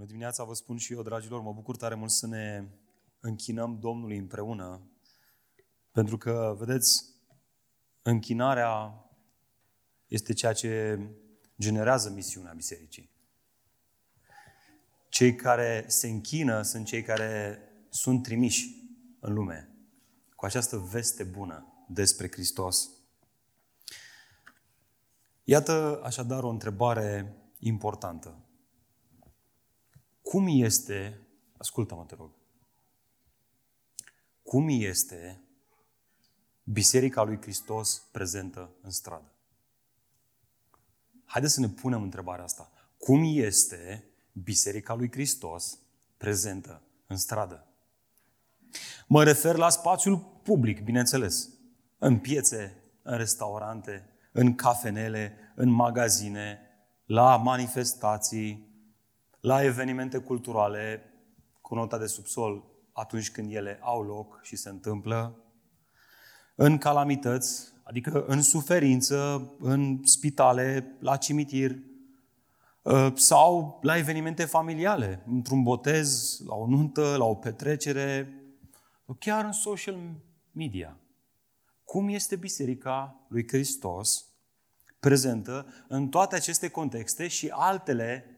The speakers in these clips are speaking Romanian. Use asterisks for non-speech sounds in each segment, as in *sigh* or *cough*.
Bună dimineața, vă spun și eu, dragilor, mă bucur tare mult să ne închinăm Domnului împreună, pentru că, vedeți, închinarea este ceea ce generează misiunea bisericii. Cei care se închină sunt cei care sunt trimiși în lume cu această veste bună despre Hristos. Iată așadar o întrebare importantă. Cum este, ascultă-mă te rog, cum este Biserica lui Hristos prezentă în stradă? Haideți să ne punem întrebarea asta. Cum este Biserica lui Hristos prezentă în stradă? Mă refer la spațiul public, bineînțeles. În piețe, în restaurante, în cafenele, în magazine, la manifestații, la evenimente culturale cu nota de subsol atunci când ele au loc și se întâmplă, în calamități, adică în suferință, în spitale, la cimitir, ă, sau la evenimente familiale, într-un botez, la o nuntă, la o petrecere, chiar în social media. Cum este Biserica lui Hristos prezentă în toate aceste contexte și altele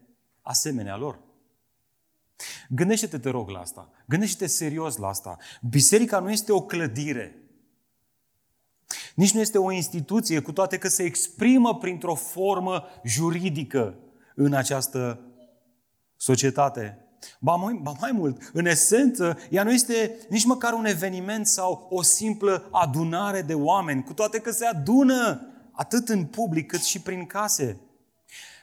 asemenea lor. Gândește-te, te rog, la asta. Gândește-te serios la asta. Biserica nu este o clădire. Nici nu este o instituție, cu toate că se exprimă printr-o formă juridică în această societate. Ba mai, ba mai mult, în esență, ea nu este nici măcar un eveniment sau o simplă adunare de oameni, cu toate că se adună atât în public cât și prin case.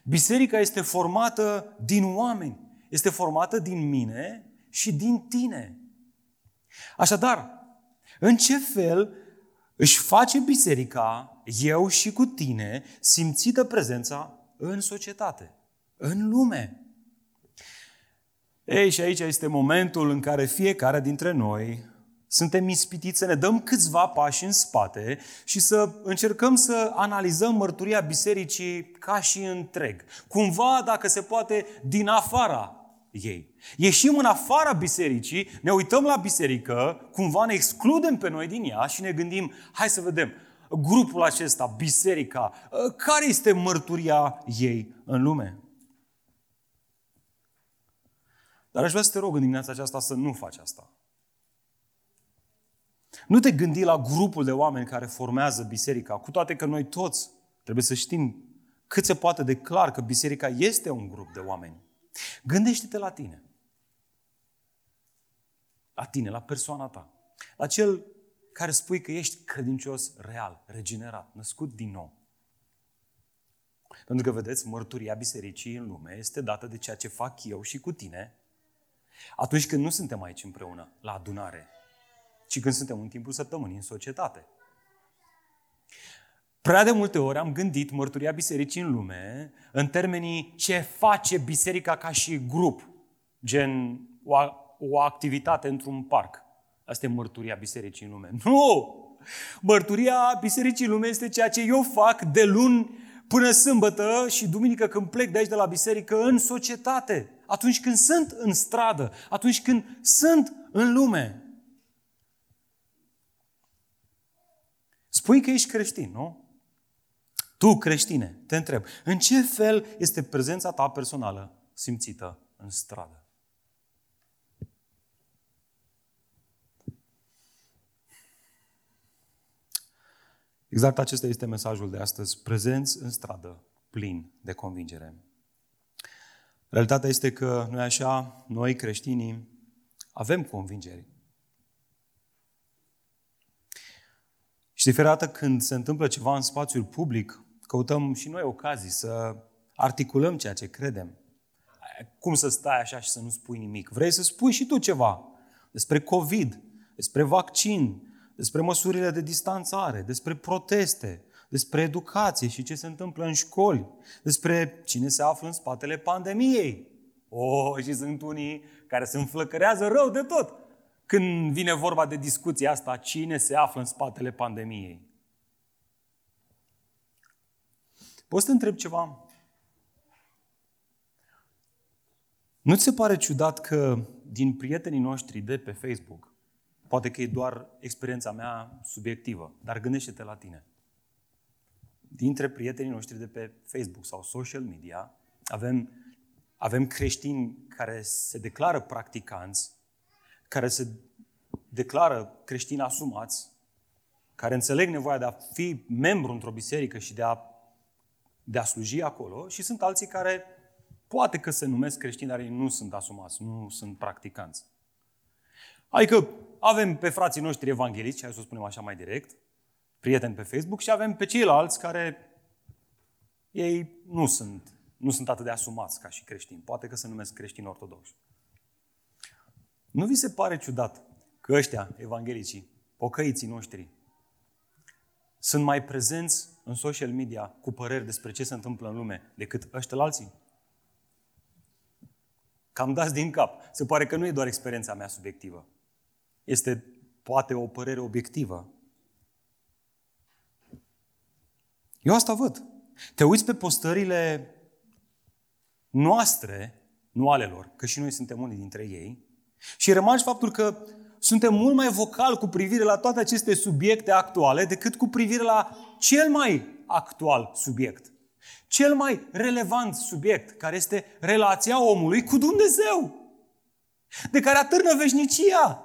Biserica este formată din oameni, este formată din mine și din tine. Așadar, în ce fel își face biserica, eu și cu tine, simțită prezența în societate, în lume? Ei, și aici este momentul în care fiecare dintre noi suntem ispitiți să ne dăm câțiva pași în spate și să încercăm să analizăm mărturia bisericii ca și întreg. Cumva, dacă se poate, din afara ei. Ieșim în afara bisericii, ne uităm la biserică, cumva ne excludem pe noi din ea și ne gândim, hai să vedem, grupul acesta, biserica, care este mărturia ei în lume? Dar aș vrea să te rog în dimineața aceasta să nu faci asta. Nu te gândi la grupul de oameni care formează biserica, cu toate că noi toți trebuie să știm cât se poate de clar că biserica este un grup de oameni. Gândește-te la tine. La tine, la persoana ta. La cel care spui că ești credincios real, regenerat, născut din nou. Pentru că, vedeți, mărturia bisericii în lume este dată de ceea ce fac eu și cu tine atunci când nu suntem aici împreună, la adunare, ci când suntem în timpul săptămânii în societate. Prea de multe ori am gândit mărturia bisericii în lume în termenii ce face biserica ca și grup, gen o, o activitate într-un parc. Asta e mărturia bisericii în lume. *laughs* Nu! Mărturia bisericii în lume este ceea ce eu fac de luni până sâmbătă și duminică când plec de aici de la biserică în societate. Atunci când sunt în stradă, atunci când sunt în lume. Spui că ești creștin, nu? Tu, creștine, te întreb, în ce fel este prezența ta personală simțită în stradă? Exact acesta este mesajul de astăzi, prezenți în stradă, plin de convingere. Realitatea este că noi așa, noi creștinii, avem convingeri. De fiecare dată când se întâmplă ceva în spațiul public, căutăm și noi ocazii să articulăm ceea ce credem. Cum să stai așa și să nu spui nimic? Vrei să spui și tu ceva despre COVID, despre vaccin, despre măsurile de distanțare, despre proteste, despre educație și ce se întâmplă în școli, despre cine se află în spatele pandemiei. Oh, și sunt unii care se înflăcărează rău de tot când vine vorba de discuția asta, cine se află în spatele pandemiei. Poți să te întreb ceva? Nu ți se pare ciudat că din prietenii noștri de pe Facebook, poate că e doar experiența mea subiectivă, dar gândește-te la tine. Dintre prietenii noștri de pe Facebook sau social media, avem, avem creștini care se declară practicanți, care se declară creștini asumați, care înțeleg nevoia de a fi membru într-o biserică și de a, de a sluji acolo și sunt alții care poate că se numesc creștini, dar ei nu sunt asumați, nu sunt practicanți. Adică avem pe frații noștri evangelici, hai să o spunem așa mai direct, prieteni pe Facebook și avem pe ceilalți care ei nu sunt, nu sunt atât de asumați ca și creștini. Poate că se numesc creștini ortodoxi. Nu vi se pare ciudat că ăștia, evanghelicii, pocăiții noștri, sunt mai prezenți în social media cu păreri despre ce se întâmplă în lume decât ăștia alții? Cam dați din cap. Se pare că nu e doar experiența mea subiectivă. Este poate o părere obiectivă. Eu asta văd. Te uiți pe postările noastre, nu ale lor, că și noi suntem unii dintre ei, și remarci faptul că suntem mult mai vocal cu privire la toate aceste subiecte actuale decât cu privire la cel mai actual subiect. Cel mai relevant subiect, care este relația omului cu Dumnezeu, de care atârnă veșnicia.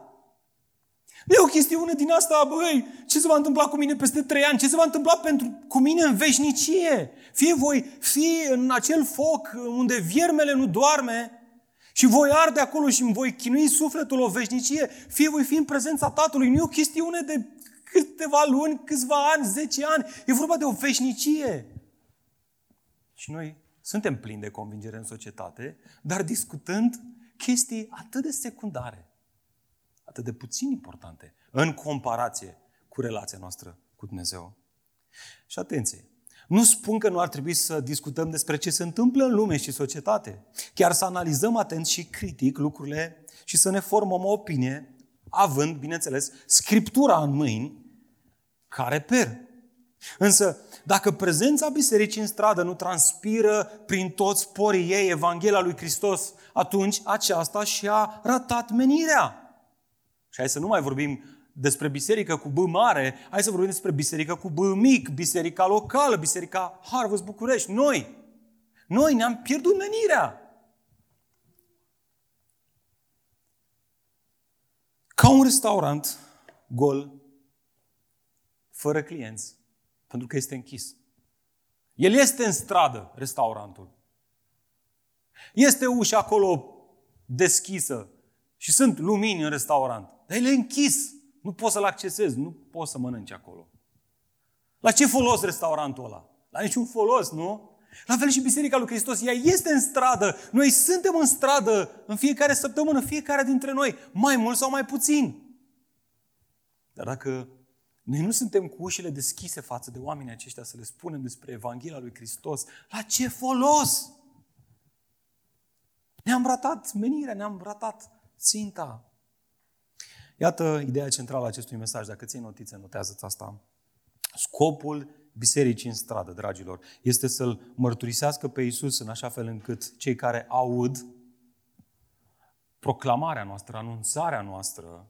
Nu e o chestiune din asta, băi, ce se va întâmpla cu mine peste trei ani? Ce se va întâmpla pentru, cu mine în veșnicie? Fie voi fi în acel foc unde viermele nu doarme, și voi arde acolo și îmi voi chinui sufletul o veșnicie, fie voi fi în prezența Tatălui. Nu e o chestiune de câteva luni, câțiva ani, zece ani. E vorba de o veșnicie. Și noi suntem plini de convingere în societate, dar discutând chestii atât de secundare, atât de puțin importante, în comparație cu relația noastră cu Dumnezeu. Și atenție, nu spun că nu ar trebui să discutăm despre ce se întâmplă în lume și societate. Chiar să analizăm atent și critic lucrurile și să ne formăm o opinie, având, bineînțeles, Scriptura în mâini, care per. Însă, dacă prezența bisericii în stradă nu transpiră prin toți porii ei Evanghelia lui Hristos, atunci aceasta și-a ratat menirea. Și hai să nu mai vorbim despre biserică cu B mare, hai să vorbim despre biserică cu B mic, biserica locală, biserica Harvest București. Noi, noi ne-am pierdut menirea. Ca un restaurant gol, fără clienți, pentru că este închis. El este în stradă, restaurantul. Este ușa acolo deschisă și sunt lumini în restaurant. Dar el e închis. Nu poți să-l accesezi, nu poți să mănânci acolo. La ce folos restaurantul ăla? La niciun folos, nu? La fel și Biserica lui Hristos, ea este în stradă. Noi suntem în stradă în fiecare săptămână, fiecare dintre noi, mai mult sau mai puțin. Dar dacă noi nu suntem cu ușile deschise față de oamenii aceștia să le spunem despre Evanghelia lui Hristos, la ce folos? Ne-am ratat menirea, ne-am ratat ținta. Iată ideea centrală a acestui mesaj. Dacă ții notițe, notează-ți asta. Scopul bisericii în stradă, dragilor, este să-L mărturisească pe Iisus în așa fel încât cei care aud proclamarea noastră, anunțarea noastră,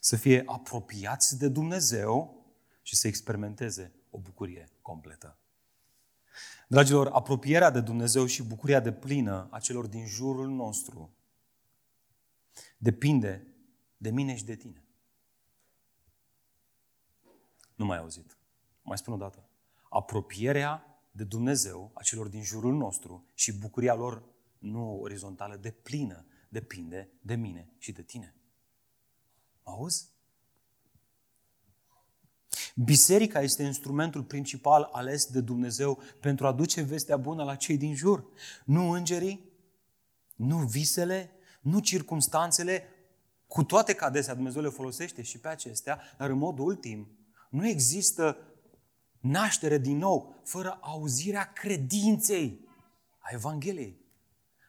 să fie apropiați de Dumnezeu și să experimenteze o bucurie completă. Dragilor, apropierea de Dumnezeu și bucuria de plină a celor din jurul nostru depinde de mine și de tine. Nu mai auzit. Mai spun o dată. Apropierea de Dumnezeu a celor din jurul nostru și bucuria lor nu orizontală, de plină, depinde de mine și de tine. Auzi? Biserica este instrumentul principal ales de Dumnezeu pentru a duce vestea bună la cei din jur. Nu îngerii, nu visele, nu circumstanțele, cu toate că adesea Dumnezeu le folosește și pe acestea, dar în mod ultim, nu există naștere din nou fără auzirea credinței a Evangheliei.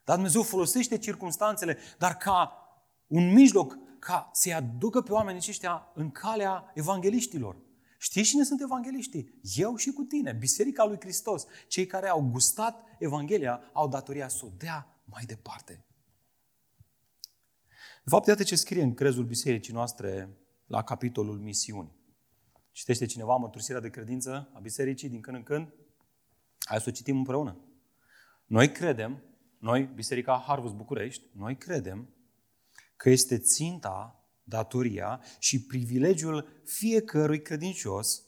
Dar Dumnezeu folosește circumstanțele, dar ca un mijloc ca să-i aducă pe oamenii aceștia în calea evangeliștilor. Știți cine sunt evangeliștii? Eu și cu tine, Biserica lui Hristos. Cei care au gustat Evanghelia au datoria să o dea mai departe. De fapt, iată ce scrie în crezul bisericii noastre la capitolul misiuni. Citește cineva mărturisirea de credință a bisericii din când în când? Hai să o citim împreună. Noi credem, noi, Biserica Harvus București, noi credem că este ținta, datoria și privilegiul fiecărui credincios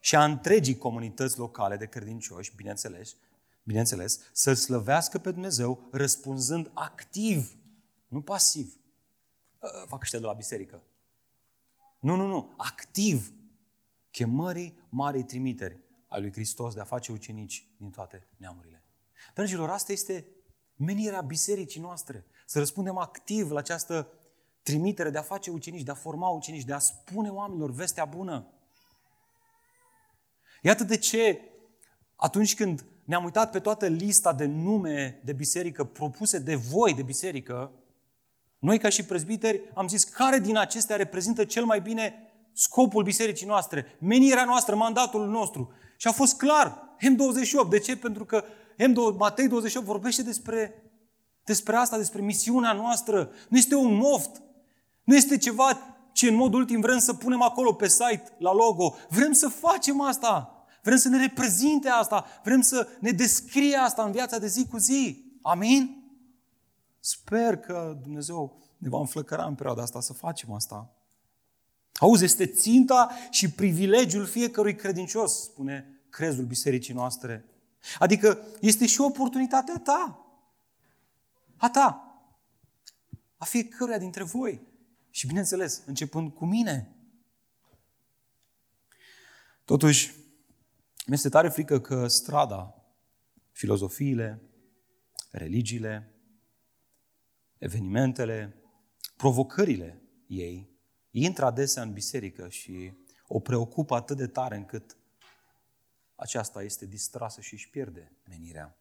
și a întregii comunități locale de credincioși, bineînțeles, bineînțeles, să slăvească pe Dumnezeu răspunzând activ, nu pasiv. Fac ăștia de la biserică. Nu, nu, nu, activ. Chemării marii trimiteri a lui Hristos de a face ucenici din toate neamurile. Dragilor, asta este menirea bisericii noastre. Să răspundem activ la această trimitere de a face ucenici, de a forma ucenici, de a spune oamenilor vestea bună. Iată de ce atunci când ne-am uitat pe toată lista de nume de biserică propuse de voi de biserică, noi ca și prezbiteri am zis care din acestea reprezintă cel mai bine scopul bisericii noastre, menirea noastră, mandatul nostru. Și a fost clar, M28. De ce? Pentru că M2, Matei 28 vorbește despre, despre asta, despre misiunea noastră. Nu este un moft. Nu este ceva ce în mod ultim vrem să punem acolo pe site, la logo. Vrem să facem asta. Vrem să ne reprezinte asta. Vrem să ne descrie asta în viața de zi cu zi. Amin? Sper că Dumnezeu ne va înflăcăra în perioada asta să facem asta. Auzi, este ținta și privilegiul fiecărui credincios, spune crezul bisericii noastre. Adică este și oportunitatea ta. A ta. A fiecăruia dintre voi. Și bineînțeles, începând cu mine. Totuși, mi-este tare frică că strada, filozofiile, religiile, evenimentele, provocările ei intră adesea în biserică și o preocupă atât de tare încât aceasta este distrasă și își pierde menirea.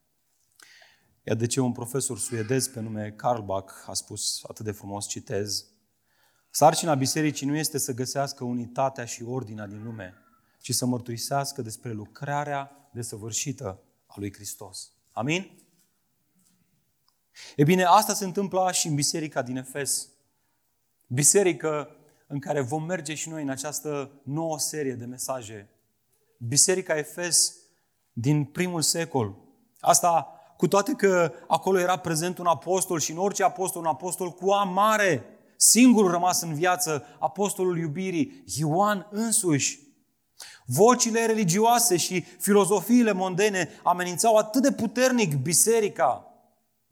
Iar de ce un profesor suedez pe nume Karl Bach a spus atât de frumos, citez, Sarcina bisericii nu este să găsească unitatea și ordinea din lume, ci să mărturisească despre lucrarea desăvârșită a lui Hristos. Amin? E bine, asta se întâmplă și în biserica din Efes. Biserică în care vom merge și noi în această nouă serie de mesaje. Biserica Efes din primul secol. Asta cu toate că acolo era prezent un apostol și în orice apostol, un apostol cu amare, singurul rămas în viață, apostolul iubirii, Ioan însuși. Vocile religioase și filozofiile mondene amenințau atât de puternic biserica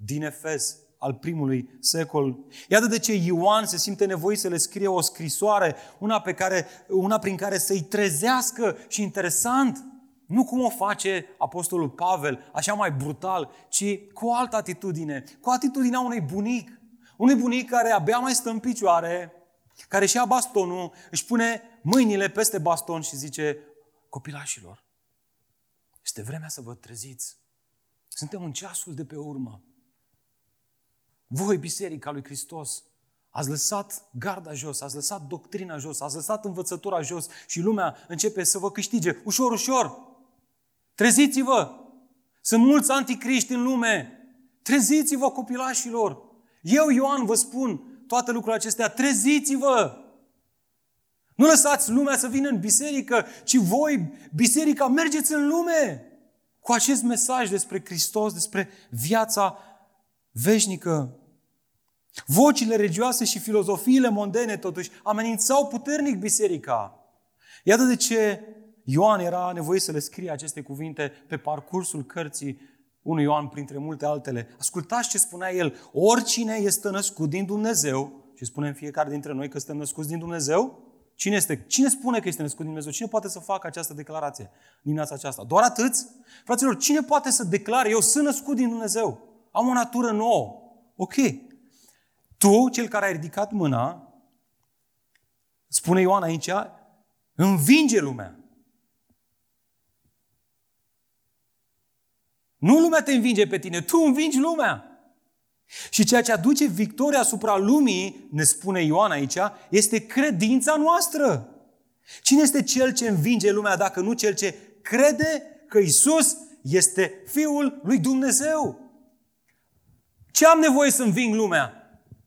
din Efes al primului secol. Iată de ce Ioan se simte nevoit să le scrie o scrisoare, una, pe care, una prin care să-i trezească și interesant, nu cum o face Apostolul Pavel, așa mai brutal, ci cu o altă atitudine, cu atitudinea unui bunic. Unui bunic care abia mai stă în picioare, care și ia bastonul, își pune mâinile peste baston și zice, copilașilor, este vremea să vă treziți. Suntem în ceasul de pe urmă. Voi, Biserica lui Hristos, ați lăsat garda jos, ați lăsat doctrina jos, ați lăsat învățătura jos și lumea începe să vă câștige ușor, ușor. Treziți-vă! Sunt mulți anticriști în lume. Treziți-vă, copilașilor! Eu, Ioan, vă spun toate lucrurile acestea. Treziți-vă! Nu lăsați lumea să vină în biserică, ci voi, biserica, mergeți în lume cu acest mesaj despre Hristos, despre viața veșnică. Vocile regioase și filozofiile mondene, totuși, amenințau puternic biserica. Iată de ce Ioan era nevoit să le scrie aceste cuvinte pe parcursul cărții 1 Ioan, printre multe altele. Ascultați ce spunea el. Oricine este născut din Dumnezeu, și spunem fiecare dintre noi că suntem născuți din Dumnezeu, Cine, este, cine spune că este născut din Dumnezeu? Cine poate să facă această declarație dimineața aceasta? Doar atâți? Fraților, cine poate să declare, eu sunt născut din Dumnezeu? Am o natură nouă. Ok. Tu, cel care ai ridicat mâna, spune Ioan aici, învinge lumea. Nu lumea te învinge pe tine, tu învingi lumea. Și ceea ce aduce victoria asupra lumii, ne spune Ioan aici, este credința noastră. Cine este cel ce învinge lumea dacă nu cel ce crede că Isus este Fiul lui Dumnezeu? Ce am nevoie să înving lumea?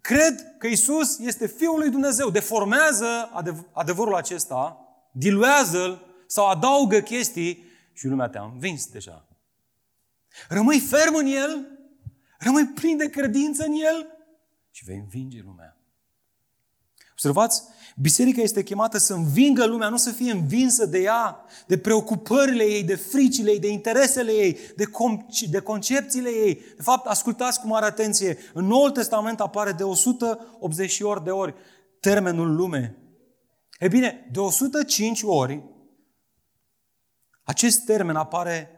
Cred că Isus este Fiul lui Dumnezeu. Deformează adev- adevărul acesta, diluează-l sau adaugă chestii și lumea te-a învins deja. Rămâi ferm în el, rămâi plin de credință în el și vei învinge lumea. Observați? Biserica este chemată să învingă lumea, nu să fie învinsă de ea, de preocupările ei, de fricile ei, de interesele ei, de, com- de concepțiile ei. De fapt, ascultați cu mare atenție, în Noul Testament apare de 180 ori de ori termenul lume. E bine, de 105 ori acest termen apare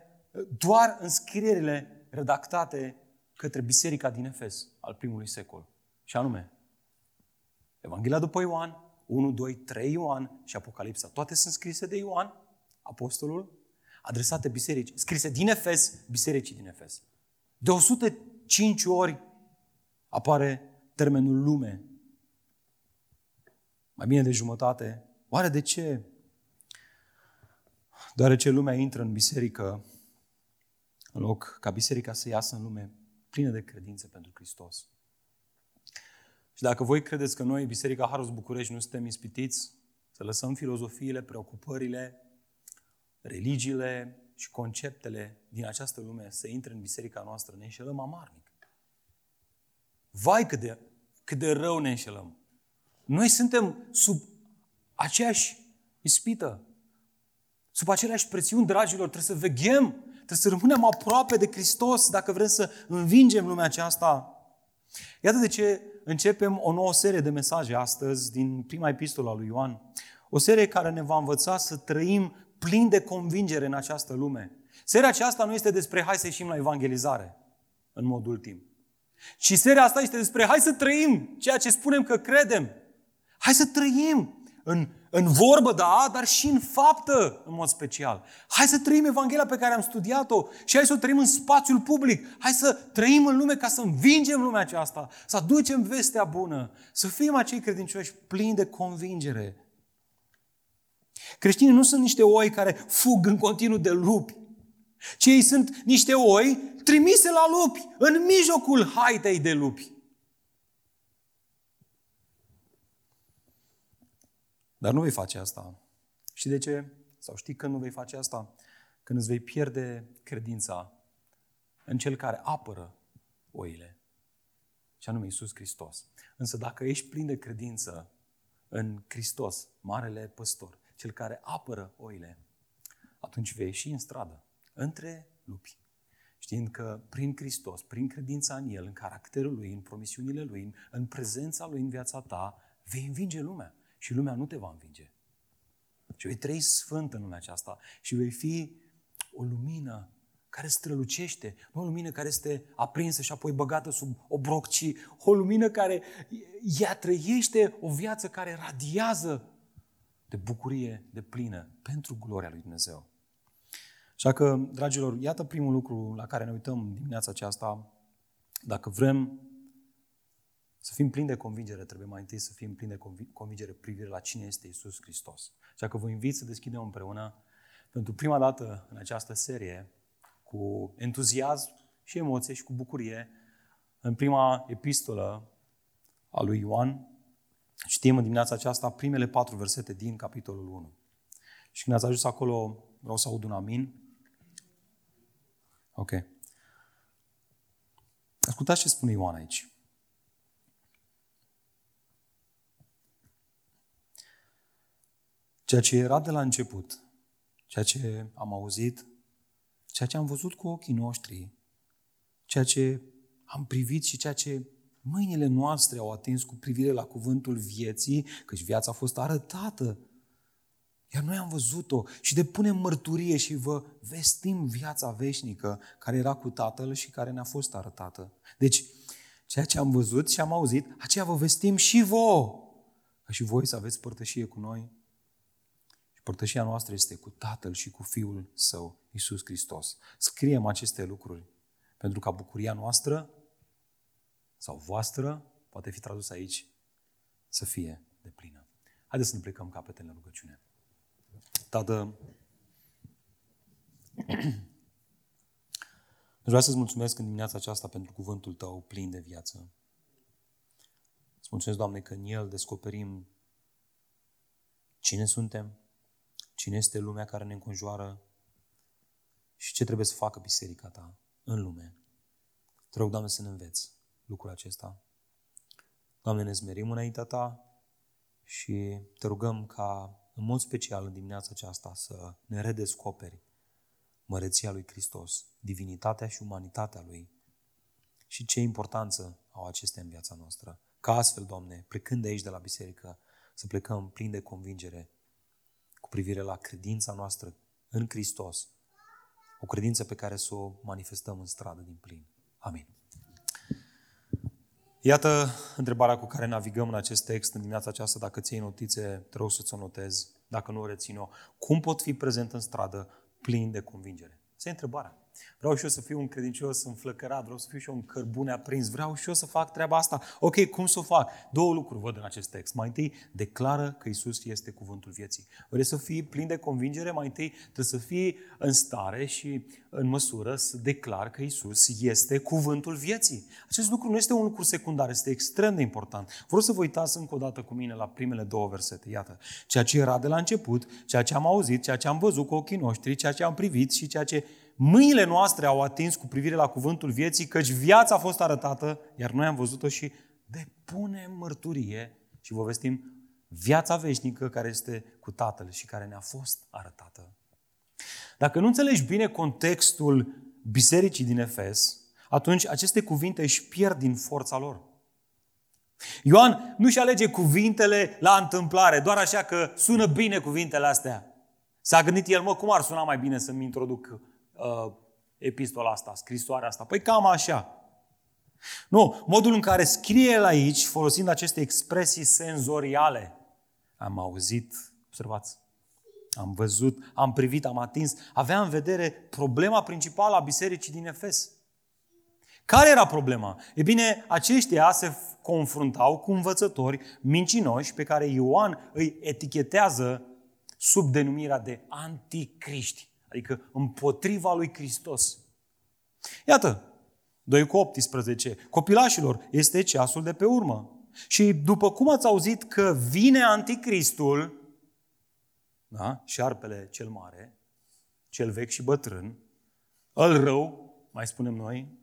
doar în scrierile redactate către biserica din Efes al primului secol. Și anume, Evanghelia după Ioan, 1, 2, 3 Ioan și Apocalipsa. Toate sunt scrise de Ioan, apostolul, adresate bisericii, scrise din Efes, bisericii din Efes. De 105 ori apare termenul lume. Mai bine de jumătate. Oare de ce? Deoarece lumea intră în biserică în loc ca biserica să iasă în lume plină de credință pentru Hristos. Și dacă voi credeți că noi, Biserica Harus București, nu suntem ispitiți să lăsăm filozofiile, preocupările, religiile și conceptele din această lume să intre în biserica noastră, ne înșelăm amarnic. Vai cât de, cât de rău ne înșelăm. Noi suntem sub aceeași ispită, sub aceleași presiuni, dragilor, trebuie să veghem, trebuie să rămânem aproape de Hristos dacă vrem să învingem lumea aceasta. Iată de ce începem o nouă serie de mesaje astăzi din prima epistolă a lui Ioan. O serie care ne va învăța să trăim plin de convingere în această lume. Seria aceasta nu este despre hai să ieșim la evangelizare în mod ultim. Și seria asta este despre hai să trăim ceea ce spunem că credem. Hai să trăim în, în vorbă, da, dar și în faptă, în mod special. Hai să trăim Evanghelia pe care am studiat-o și hai să o trăim în spațiul public. Hai să trăim în lume ca să învingem lumea aceasta, să aducem vestea bună, să fim acei credincioși plini de convingere. Creștinii nu sunt niște oi care fug în continuu de lupi, ci ei sunt niște oi trimise la lupi, în mijlocul haitei de lupi. Dar nu vei face asta. Și de ce? Sau știi când nu vei face asta? Când îți vei pierde credința în cel care apără oile. Și anume Iisus Hristos. Însă dacă ești plin de credință în Hristos, Marele Păstor, cel care apără oile, atunci vei ieși în stradă, între lupi, știind că prin Hristos, prin credința în El, în caracterul Lui, în promisiunile Lui, în prezența Lui în viața ta, vei învinge lumea și lumea nu te va învinge. Și vei trăi sfânt în lumea aceasta și vei fi o lumină care strălucește, nu o lumină care este aprinsă și apoi băgată sub obroc, ci o lumină care ea trăiește o viață care radiază de bucurie de plină pentru gloria lui Dumnezeu. Așa că, dragilor, iată primul lucru la care ne uităm dimineața aceasta. Dacă vrem să fim plini de convingere, trebuie mai întâi să fim plini de convingere privire la cine este Isus Hristos. Așa că vă invit să deschidem împreună pentru prima dată în această serie cu entuziasm și emoție și cu bucurie în prima epistolă a lui Ioan. Știm în dimineața aceasta primele patru versete din capitolul 1. Și când ați ajuns acolo, vreau să aud un amin. Ok. Ascultați ce spune Ioan aici. Ceea ce era de la început, ceea ce am auzit, ceea ce am văzut cu ochii noștri, ceea ce am privit și ceea ce mâinile noastre au atins cu privire la cuvântul vieții, căci viața a fost arătată. Iar noi am văzut-o și depunem mărturie și vă vestim viața veșnică care era cu Tatăl și care ne-a fost arătată. Deci, ceea ce am văzut și am auzit, aceea vă vestim și vouă, ca și voi să aveți părtășie cu noi Părtășia noastră este cu Tatăl și cu Fiul Său, Isus Hristos. Scriem aceste lucruri pentru ca bucuria noastră sau voastră, poate fi tradus aici, să fie de plină. Haideți să ne plecăm capetele în rugăciune. Tată, *clears throat* vreau să-ți mulțumesc în dimineața aceasta pentru cuvântul Tău plin de viață. Îți mulțumesc, Doamne, că în el descoperim cine suntem, cine este lumea care ne înconjoară și ce trebuie să facă biserica Ta în lume. Te rog, Doamne, să ne înveți lucrul acesta. Doamne, ne zmerim înaintea Ta și te rugăm ca în mod special în dimineața aceasta să ne redescoperi măreția lui Hristos, divinitatea și umanitatea lui și ce importanță au acestea în viața noastră. Ca astfel, Doamne, plecând de aici de la biserică, să plecăm plin de convingere cu privire la credința noastră în Hristos, o credință pe care să o manifestăm în stradă din plin. Amin. Iată întrebarea cu care navigăm în acest text în dimineața aceasta. Dacă ți notițe, te rog să-ți o notezi. Dacă nu o rețin-o, cum pot fi prezent în stradă plin de convingere? Asta e întrebarea. Vreau și eu să fiu un credincios înflăcărat, vreau să fiu și eu un cărbune aprins, vreau și eu să fac treaba asta. Ok, cum să o fac? Două lucruri văd în acest text. Mai întâi, declară că Isus este cuvântul vieții. Vrei să fii plin de convingere? Mai întâi trebuie să fii în stare și în măsură să declar că Isus este cuvântul vieții. Acest lucru nu este un lucru secundar, este extrem de important. Vreau să vă uitați încă o dată cu mine la primele două versete. Iată, ceea ce era de la început, ceea ce am auzit, ceea ce am văzut cu ochii noștri, ceea ce am privit și ceea ce mâinile noastre au atins cu privire la cuvântul vieții, căci viața a fost arătată, iar noi am văzut-o și depunem mărturie și vă vestim viața veșnică care este cu Tatăl și care ne-a fost arătată. Dacă nu înțelegi bine contextul bisericii din Efes, atunci aceste cuvinte își pierd din forța lor. Ioan nu-și alege cuvintele la întâmplare, doar așa că sună bine cuvintele astea. S-a gândit el, mă, cum ar suna mai bine să-mi introduc uh, epistola asta, scrisoarea asta? Păi cam așa. Nu, modul în care scrie el aici, folosind aceste expresii senzoriale, am auzit, observați, am văzut, am privit, am atins, avea în vedere problema principală a bisericii din Efes. Care era problema? E bine, aceștia se confruntau cu învățători mincinoși pe care Ioan îi etichetează sub denumirea de anticriști adică împotriva lui Hristos. Iată, 2 cu 18, copilașilor, este ceasul de pe urmă. Și după cum ați auzit că vine anticristul, da? șarpele cel mare, cel vechi și bătrân, îl rău, mai spunem noi,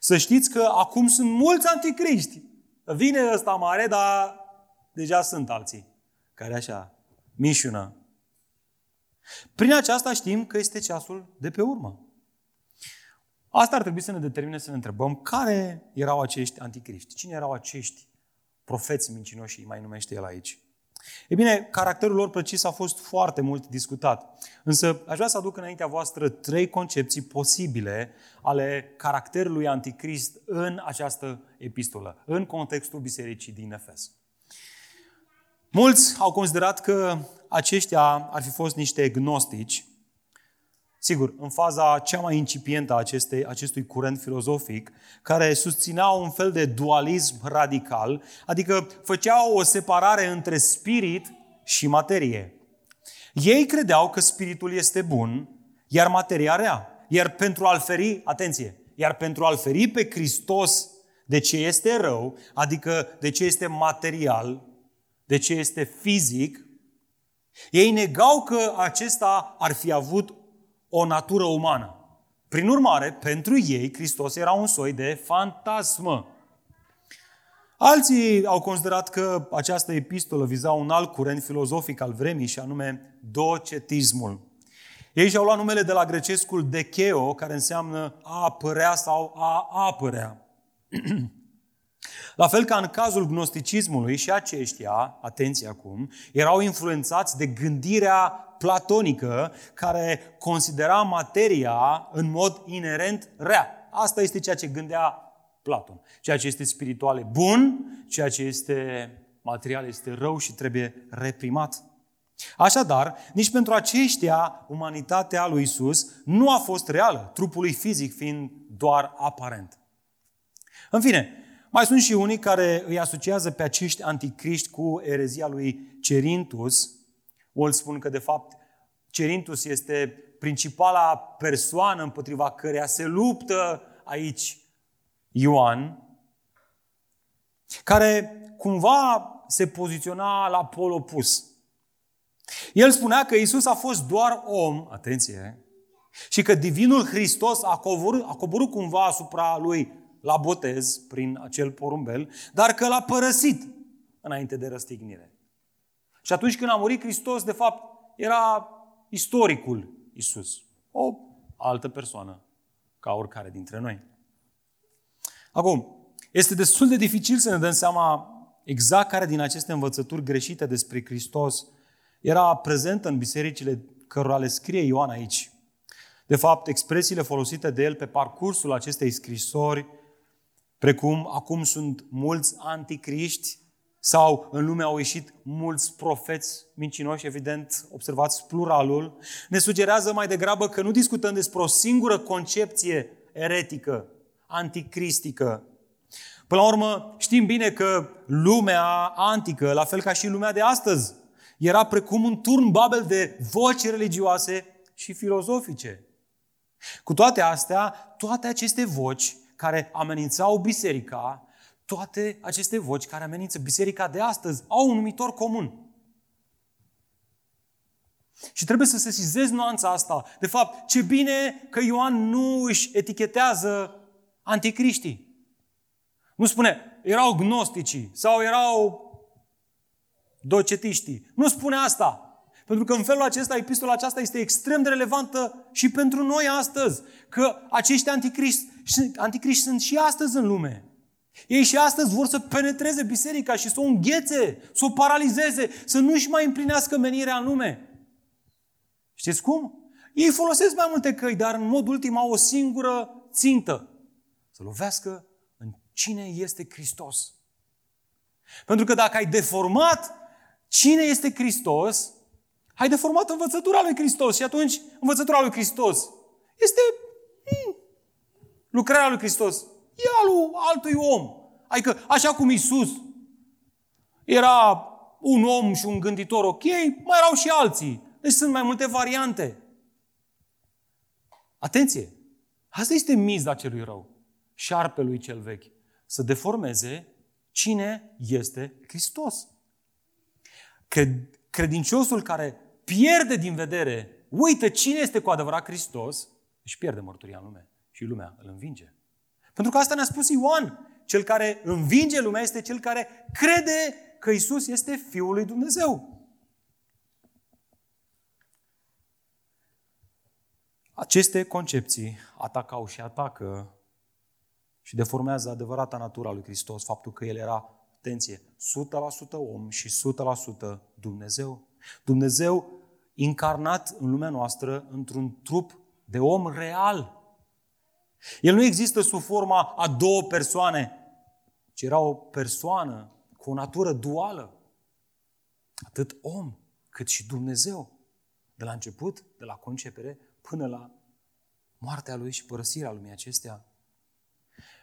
să știți că acum sunt mulți anticriști. Vine ăsta mare, dar deja sunt alții care așa mișună prin aceasta știm că este ceasul de pe urmă. Asta ar trebui să ne determine să ne întrebăm care erau acești anticriști, cine erau acești profeți mincinoși, îi mai numește el aici. E bine, caracterul lor precis a fost foarte mult discutat. Însă aș vrea să aduc înaintea voastră trei concepții posibile ale caracterului anticrist în această epistolă, în contextul bisericii din Efes. Mulți au considerat că aceștia ar fi fost niște gnostici, sigur, în faza cea mai incipientă a acestei, acestui curent filozofic, care susțineau un fel de dualism radical, adică făceau o separare între spirit și materie. Ei credeau că spiritul este bun, iar materia rea. Iar pentru a-l feri, atenție, iar pentru a-l feri pe Hristos de ce este rău, adică de ce este material, de ce este fizic, ei negau că acesta ar fi avut o natură umană. Prin urmare, pentru ei, Hristos era un soi de fantasmă. Alții au considerat că această epistolă viza un alt curent filozofic al vremii și anume docetismul. Ei și-au luat numele de la grecescul dekeo, care înseamnă a apărea sau a apărea. *clears throat* La fel ca în cazul gnosticismului și aceștia, atenție acum, erau influențați de gândirea platonică care considera materia în mod inerent rea. Asta este ceea ce gândea Platon. Ceea ce este spiritual e bun, ceea ce este material este rău și trebuie reprimat. Așadar, nici pentru aceștia, umanitatea lui Isus nu a fost reală, trupului fizic fiind doar aparent. În fine, mai sunt și unii care îi asociază pe acești anticriști cu erezia lui Cerintus. O spun că, de fapt, Cerintus este principala persoană împotriva căreia se luptă aici Ioan, care cumva se poziționa la pol opus. El spunea că Isus a fost doar om, atenție, și că Divinul Hristos a coborât, a coborât cumva asupra lui la botez prin acel porumbel, dar că l-a părăsit înainte de răstignire. Și atunci când a murit Hristos, de fapt, era istoricul Isus. O altă persoană, ca oricare dintre noi. Acum, este destul de dificil să ne dăm seama exact care din aceste învățături greșite despre Hristos era prezentă în bisericile cărora le scrie Ioan aici. De fapt, expresiile folosite de el pe parcursul acestei scrisori, precum acum sunt mulți anticriști sau în lume au ieșit mulți profeți mincinoși, evident, observați pluralul, ne sugerează mai degrabă că nu discutăm despre o singură concepție eretică, anticristică. Până la urmă, știm bine că lumea antică, la fel ca și lumea de astăzi, era precum un turn babel de voci religioase și filozofice. Cu toate astea, toate aceste voci care amenințau biserica, toate aceste voci care amenință biserica de astăzi, au un numitor comun. Și trebuie să se sizezi nuanța asta. De fapt, ce bine că Ioan nu își etichetează anticriștii. Nu spune, erau gnosticii sau erau docetiștii. Nu spune asta. Pentru că în felul acesta, epistola aceasta este extrem de relevantă și pentru noi astăzi. Că acești anticriști, anticriști sunt și astăzi în lume. Ei și astăzi vor să penetreze biserica și să o înghețe, să o paralizeze, să nu-și mai împlinească menirea în lume. Știți cum? Ei folosesc mai multe căi, dar în mod ultim au o singură țintă. Să lovească în cine este Hristos. Pentru că dacă ai deformat cine este Hristos, ai deformat învățătura lui Hristos și atunci învățătura lui Hristos este hmm, lucrarea lui Hristos. E al altui om. Adică așa cum Isus era un om și un gânditor ok, mai erau și alții. Deci sunt mai multe variante. Atenție! Asta este miza celui rău. Șarpelui cel vechi. Să deformeze cine este Hristos. Credinciosul care pierde din vedere, uită cine este cu adevărat Hristos, își pierde mărturia în lume și lumea îl învinge. Pentru că asta ne-a spus Ioan. Cel care învinge lumea este cel care crede că Isus este Fiul lui Dumnezeu. Aceste concepții atacau și atacă și deformează adevărata natura lui Hristos, faptul că El era, atenție, 100% om și 100% Dumnezeu. Dumnezeu incarnat în lumea noastră într-un trup de om real. El nu există sub forma a două persoane, ci era o persoană cu o natură duală. Atât om cât și Dumnezeu. De la început, de la concepere, până la moartea lui și părăsirea lumii acestea.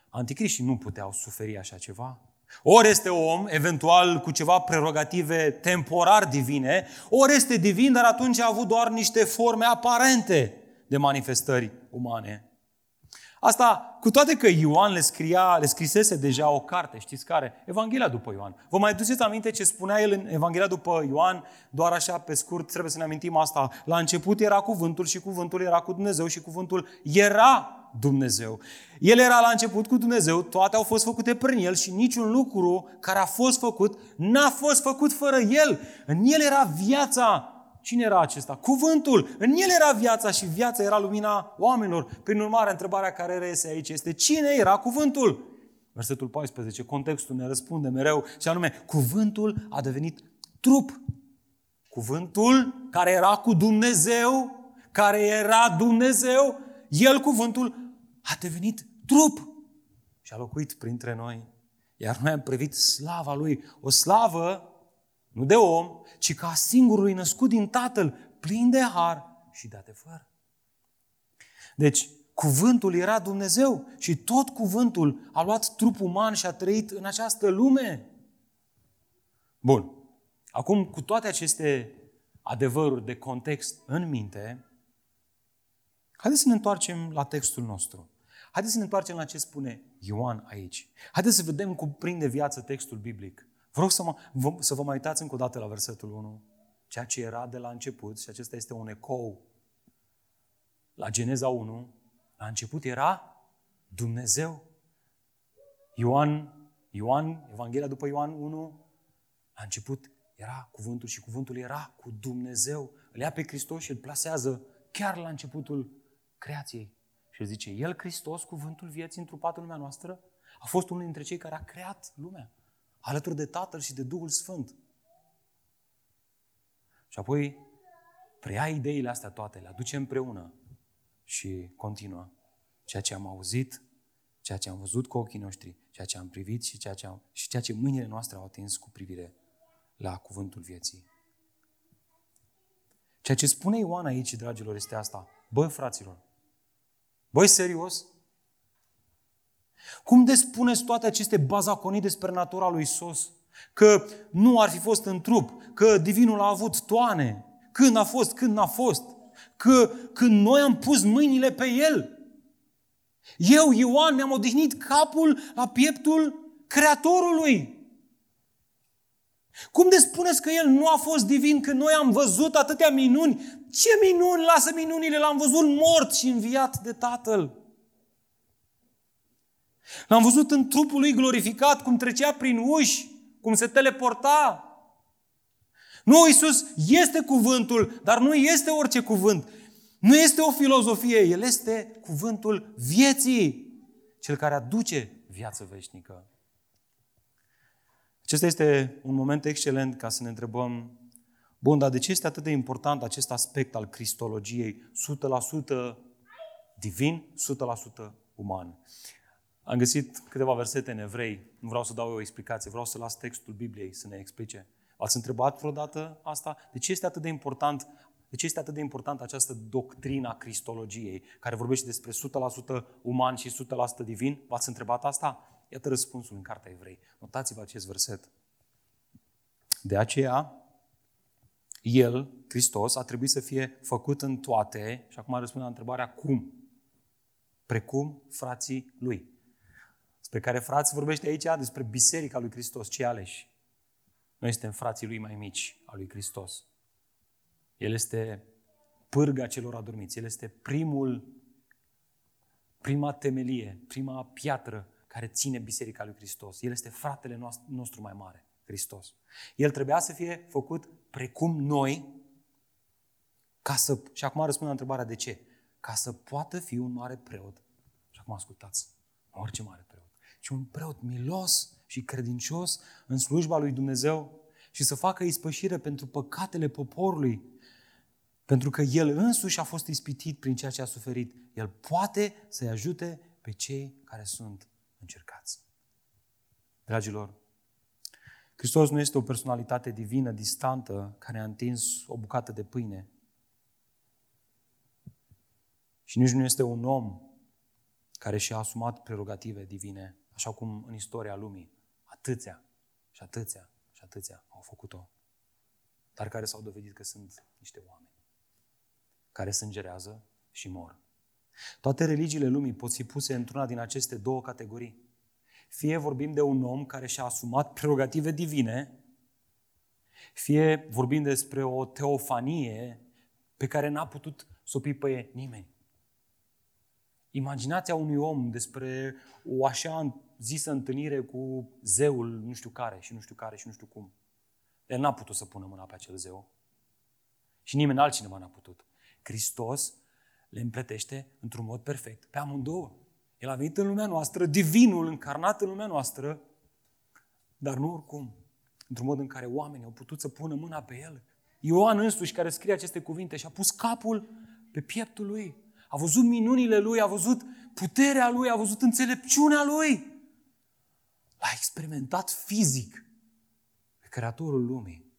Anticriștii nu puteau suferi așa ceva. Ori este om, eventual cu ceva prerogative temporar divine, ori este divin, dar atunci a avut doar niște forme aparente de manifestări umane. Asta, cu toate că Ioan le, scria, le scrisese deja o carte, știți care? Evanghelia după Ioan. Vă mai duceți aminte ce spunea el în Evanghelia după Ioan? Doar așa, pe scurt, trebuie să ne amintim asta. La început era cuvântul și cuvântul era cu Dumnezeu și cuvântul era Dumnezeu. El era la început cu Dumnezeu, toate au fost făcute prin El și niciun lucru care a fost făcut n-a fost făcut fără El. În El era viața. Cine era acesta? Cuvântul. În El era viața și viața era lumina oamenilor. Prin urmare, întrebarea care reiese aici este cine era cuvântul? Versetul 14, contextul ne răspunde mereu și anume, cuvântul a devenit trup. Cuvântul care era cu Dumnezeu, care era Dumnezeu, el, cuvântul, a devenit trup și a locuit printre noi. Iar noi am privit slava Lui, o slavă nu de om, ci ca singurului născut din Tatăl, plin de har și de adevăr. Deci, cuvântul era Dumnezeu și tot cuvântul a luat trup uman și a trăit în această lume. Bun. Acum, cu toate aceste adevăruri de context în minte, haideți să ne întoarcem la textul nostru. Haideți să ne întoarcem la ce spune Ioan aici. Haideți să vedem cum prinde viață textul biblic. Vreau să, mă, să vă mai uitați încă o dată la versetul 1. Ceea ce era de la început, și acesta este un ecou la Geneza 1, la început era Dumnezeu. Ioan, Ioan, Evanghelia după Ioan 1, la început era cuvântul și cuvântul era cu Dumnezeu. Îl ia pe Hristos și îl plasează chiar la începutul creației. Și el zice, El, Hristos, cuvântul vieții întrupat în lumea noastră, a fost unul dintre cei care a creat lumea, alături de Tatăl și de Duhul Sfânt. Și apoi preia ideile astea toate, le aduce împreună și continuă. Ceea ce am auzit, ceea ce am văzut cu ochii noștri, ceea ce am privit și ceea ce, am, și ceea ce mâinile noastre au atins cu privire la cuvântul vieții. Ceea ce spune Ioan aici, dragilor, este asta. Băi, fraților, băi, serios? Cum de spuneți toate aceste bazaconii despre natura lui Isus? Că nu ar fi fost în trup, că divinul a avut toane, când a fost, când n-a fost, că când noi am pus mâinile pe el, eu, Ioan, mi-am odihnit capul la pieptul Creatorului. Cum de spuneți că El nu a fost divin când noi am văzut atâtea minuni? Ce minuni? Lasă minunile, l-am văzut mort și înviat de Tatăl. L-am văzut în trupul lui glorificat, cum trecea prin uși, cum se teleporta. Nu, Iisus este cuvântul, dar nu este orice cuvânt. Nu este o filozofie, El este cuvântul vieții, cel care aduce viață veșnică. Acesta este un moment excelent ca să ne întrebăm, bun, dar de ce este atât de important acest aspect al cristologiei, 100% divin, 100% uman? Am găsit câteva versete în evrei, nu vreau să dau o explicație, vreau să las textul Bibliei să ne explice. Ați întrebat vreodată asta? De ce este atât de important de ce este atât de importantă această doctrină a cristologiei, care vorbește despre 100% uman și 100% divin? V-ați întrebat asta? Iată răspunsul în Cartea Evrei. Notați-vă acest verset. De aceea, El, Hristos, a trebuit să fie făcut în toate, și acum răspund la întrebarea cum? Precum frații Lui. Despre care frați vorbește aici despre Biserica lui Hristos, cei aleși. Noi suntem frații Lui mai mici, a lui Hristos. El este pârga celor adormiți. El este primul, prima temelie, prima piatră care ține Biserica lui Hristos. El este fratele nostru mai mare, Hristos. El trebuia să fie făcut precum noi, ca să, și acum răspund la întrebarea de ce, ca să poată fi un mare preot. Și acum ascultați, orice mare preot, ci un preot milos și credincios în slujba lui Dumnezeu și să facă ispășire pentru păcatele poporului pentru că El însuși a fost ispitit prin ceea ce a suferit. El poate să-i ajute pe cei care sunt încercați. Dragilor, Hristos nu este o personalitate divină, distantă, care a întins o bucată de pâine. Și nici nu este un om care și-a asumat prerogative divine, așa cum în istoria lumii atâția și atâția și atâția au făcut-o, dar care s-au dovedit că sunt niște oameni care sângerează și mor. Toate religiile lumii pot fi puse într-una din aceste două categorii. Fie vorbim de un om care și-a asumat prerogative divine, fie vorbim despre o teofanie pe care n-a putut să o pipăie nimeni. Imaginația unui om despre o așa zisă întâlnire cu zeul nu știu care și nu știu care și nu știu cum. El n-a putut să pună mâna pe acel zeu. Și nimeni altcineva n-a putut. Hristos le împletește într-un mod perfect pe amândouă. El a venit în lumea noastră, divinul încarnat în lumea noastră, dar nu oricum, într-un mod în care oamenii au putut să pună mâna pe el. Ioan însuși, care scrie aceste cuvinte, și-a pus capul pe pieptul lui. A văzut minunile lui, a văzut puterea lui, a văzut înțelepciunea lui. L-a experimentat fizic pe Creatorul lumii.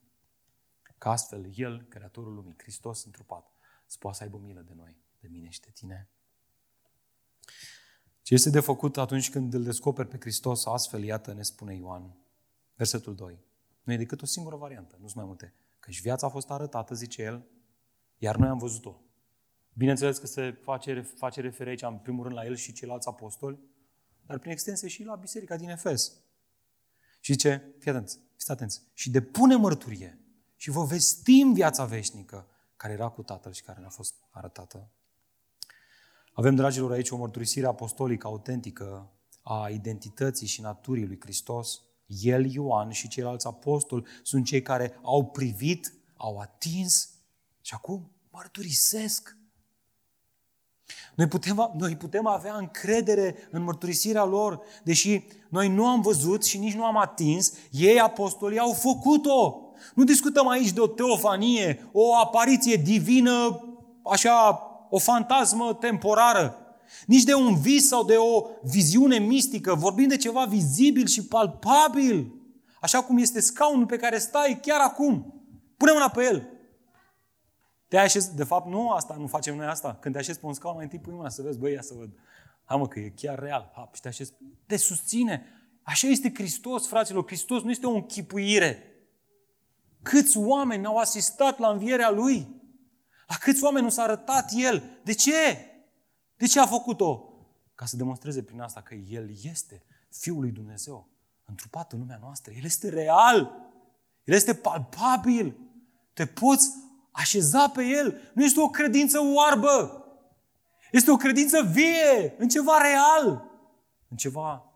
Ca astfel, El, Creatorul lumii, Hristos întrupat, să poată să aibă milă de noi, de mine și de tine. Ce este de făcut atunci când îl descoperi pe Hristos astfel, iată, ne spune Ioan, versetul 2. Nu e decât o singură variantă, nu sunt mai multe. Căci viața a fost arătată, zice el, iar noi am văzut-o. Bineînțeles că se face, face referire aici, în primul rând, la el și ceilalți apostoli, dar prin extensie și la biserica din Efes. Și zice, fii atenți, fiți atenți, și depune mărturie și vă vestim viața veșnică care era cu Tatăl și care ne-a fost arătată. Avem, dragilor, aici o mărturisire apostolică autentică a identității și naturii lui Hristos. El, Ioan și ceilalți apostoli sunt cei care au privit, au atins și acum mărturisesc. Noi putem, noi putem avea încredere în mărturisirea lor, deși noi nu am văzut și nici nu am atins, ei, apostolii, au făcut-o. Nu discutăm aici de o teofanie, o apariție divină, așa, o fantasmă temporară, nici de un vis sau de o viziune mistică. Vorbim de ceva vizibil și palpabil, așa cum este scaunul pe care stai chiar acum. Pune mâna pe el. Te așezi, de fapt, nu asta, nu facem noi asta. Când te așezi pe un scaun, mai întâi pui mâna să vezi, băi, ia să văd. Hai mă, că e chiar real. Hap, și te așezi. Te susține. Așa este Hristos, fraților. Hristos nu este o închipuire. Câți oameni au asistat la învierea Lui? La câți oameni nu s-a arătat El? De ce? De ce a făcut-o? Ca să demonstreze prin asta că El este Fiul lui Dumnezeu, întrupat în lumea noastră. El este real. El este palpabil. Te poți așeza pe El. Nu este o credință oarbă. Este o credință vie, în ceva real, în ceva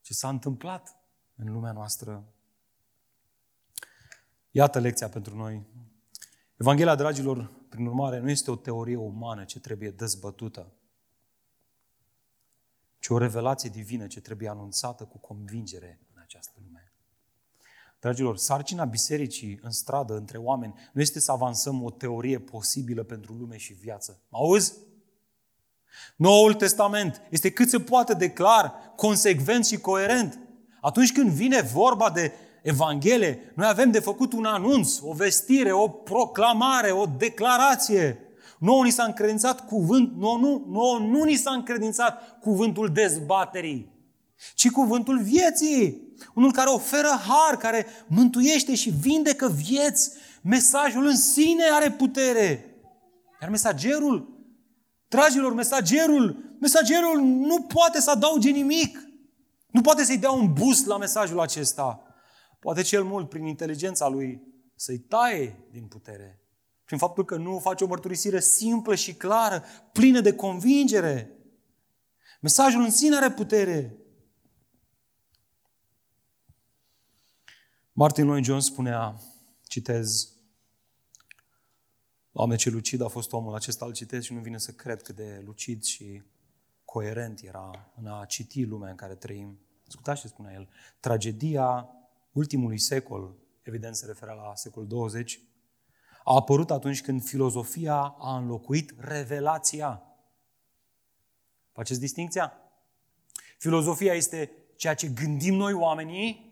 ce s-a întâmplat în lumea noastră. Iată lecția pentru noi. Evanghelia, dragilor, prin urmare, nu este o teorie umană ce trebuie dezbătută, ci o revelație divină ce trebuie anunțată cu convingere în această lume. Dragilor, sarcina bisericii în stradă, între oameni, nu este să avansăm o teorie posibilă pentru lume și viață. Auzi? Noul Testament este cât se poate de clar, consecvent și coerent. Atunci când vine vorba de Evanghelie, noi avem de făcut un anunț, o vestire, o proclamare, o declarație. Nu ni s-a încredințat cuvânt, nu, nu, nu, nu ni s-a încredințat cuvântul dezbaterii, ci cuvântul vieții. Unul care oferă har, care mântuiește și vindecă vieți. Mesajul în sine are putere. Iar mesagerul, dragilor, mesagerul, mesagerul nu poate să adauge nimic. Nu poate să-i dea un boost la mesajul acesta. Poate cel mult prin inteligența lui să-i taie din putere. Prin faptul că nu face o mărturisire simplă și clară, plină de convingere. Mesajul în sine are putere. Martin Lloyd Jones spunea, citez, Doamne, ce lucid a fost omul acesta, îl citesc și nu vine să cred cât de lucid și coerent era în a citi lumea în care trăim. Ascultați ce spunea el. Tragedia ultimului secol, evident se referă la secolul 20, a apărut atunci când filozofia a înlocuit revelația. Faceți distinția? Filozofia este ceea ce gândim noi oamenii,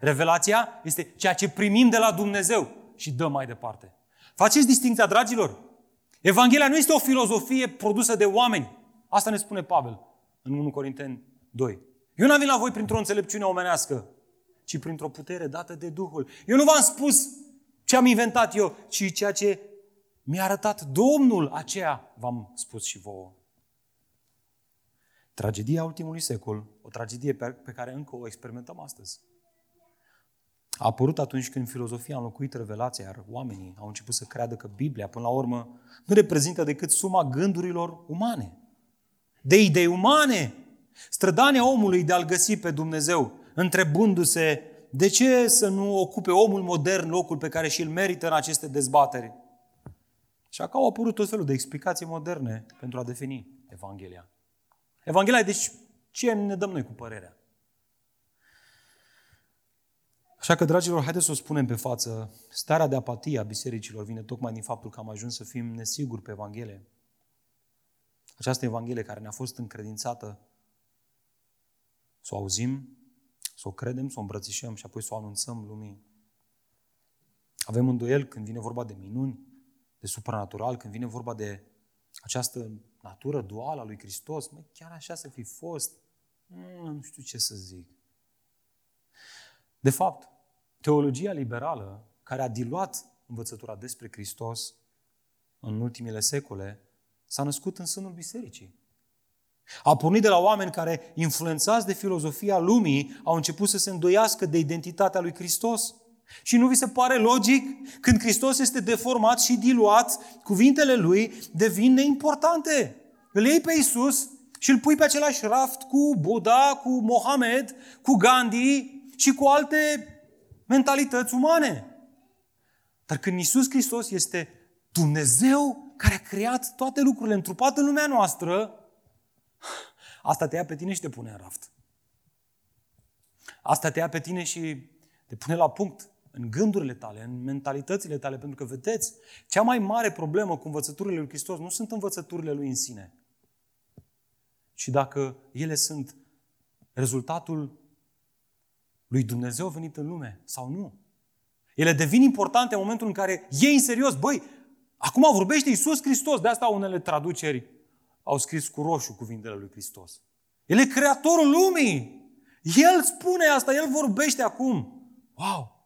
revelația este ceea ce primim de la Dumnezeu și dăm mai departe. Faceți distinția, dragilor? Evanghelia nu este o filozofie produsă de oameni. Asta ne spune Pavel în 1 Corinteni 2. Eu n-am venit la voi printr-o înțelepciune omenească, ci printr-o putere dată de Duhul. Eu nu v-am spus ce am inventat eu, ci ceea ce mi-a arătat Domnul, aceea v-am spus și vouă. Tragedia ultimului secol, o tragedie pe care încă o experimentăm astăzi, a apărut atunci când filozofia a înlocuit revelația, iar oamenii au început să creadă că Biblia, până la urmă, nu reprezintă decât suma gândurilor umane, de idei umane, strădania omului de a-L găsi pe Dumnezeu, întrebându-se de ce să nu ocupe omul modern locul pe care și-l merită în aceste dezbateri. Și acum au apărut tot felul de explicații moderne pentru a defini Evanghelia. Evanghelia, deci, ce ne dăm noi cu părerea? Așa că, dragilor, haideți să o spunem pe față. Starea de apatie a bisericilor vine tocmai din faptul că am ajuns să fim nesiguri pe Evanghelie. Această Evanghelie care ne-a fost încredințată să o auzim, să o credem, să o îmbrățișăm și apoi să o anunțăm lumii. Avem îndoiel când vine vorba de minuni, de supranatural, când vine vorba de această natură duală a lui Hristos. Măi, chiar așa să fi fost? Mm, nu știu ce să zic. De fapt, teologia liberală, care a diluat învățătura despre Hristos în ultimile secole, s-a născut în sânul bisericii. A pornit de la oameni care, influențați de filozofia lumii, au început să se îndoiască de identitatea lui Hristos. Și nu vi se pare logic? Când Hristos este deformat și diluat, cuvintele lui devin neimportante. Îl iei pe Isus și îl pui pe același raft cu Buddha, cu Mohamed, cu Gandhi și cu alte mentalități umane. Dar când Isus Hristos este Dumnezeu care a creat toate lucrurile întrupat în lumea noastră, asta te ia pe tine și te pune în raft. Asta te ia pe tine și te pune la punct în gândurile tale, în mentalitățile tale, pentru că, vedeți, cea mai mare problemă cu învățăturile lui Hristos nu sunt învățăturile lui în sine, ci dacă ele sunt rezultatul lui Dumnezeu venit în lume sau nu. Ele devin importante în momentul în care iei în serios, băi, acum vorbește Iisus Hristos, de asta unele traduceri au scris cu roșu cuvintele lui Hristos. El e creatorul lumii. El spune asta, El vorbește acum. Wow!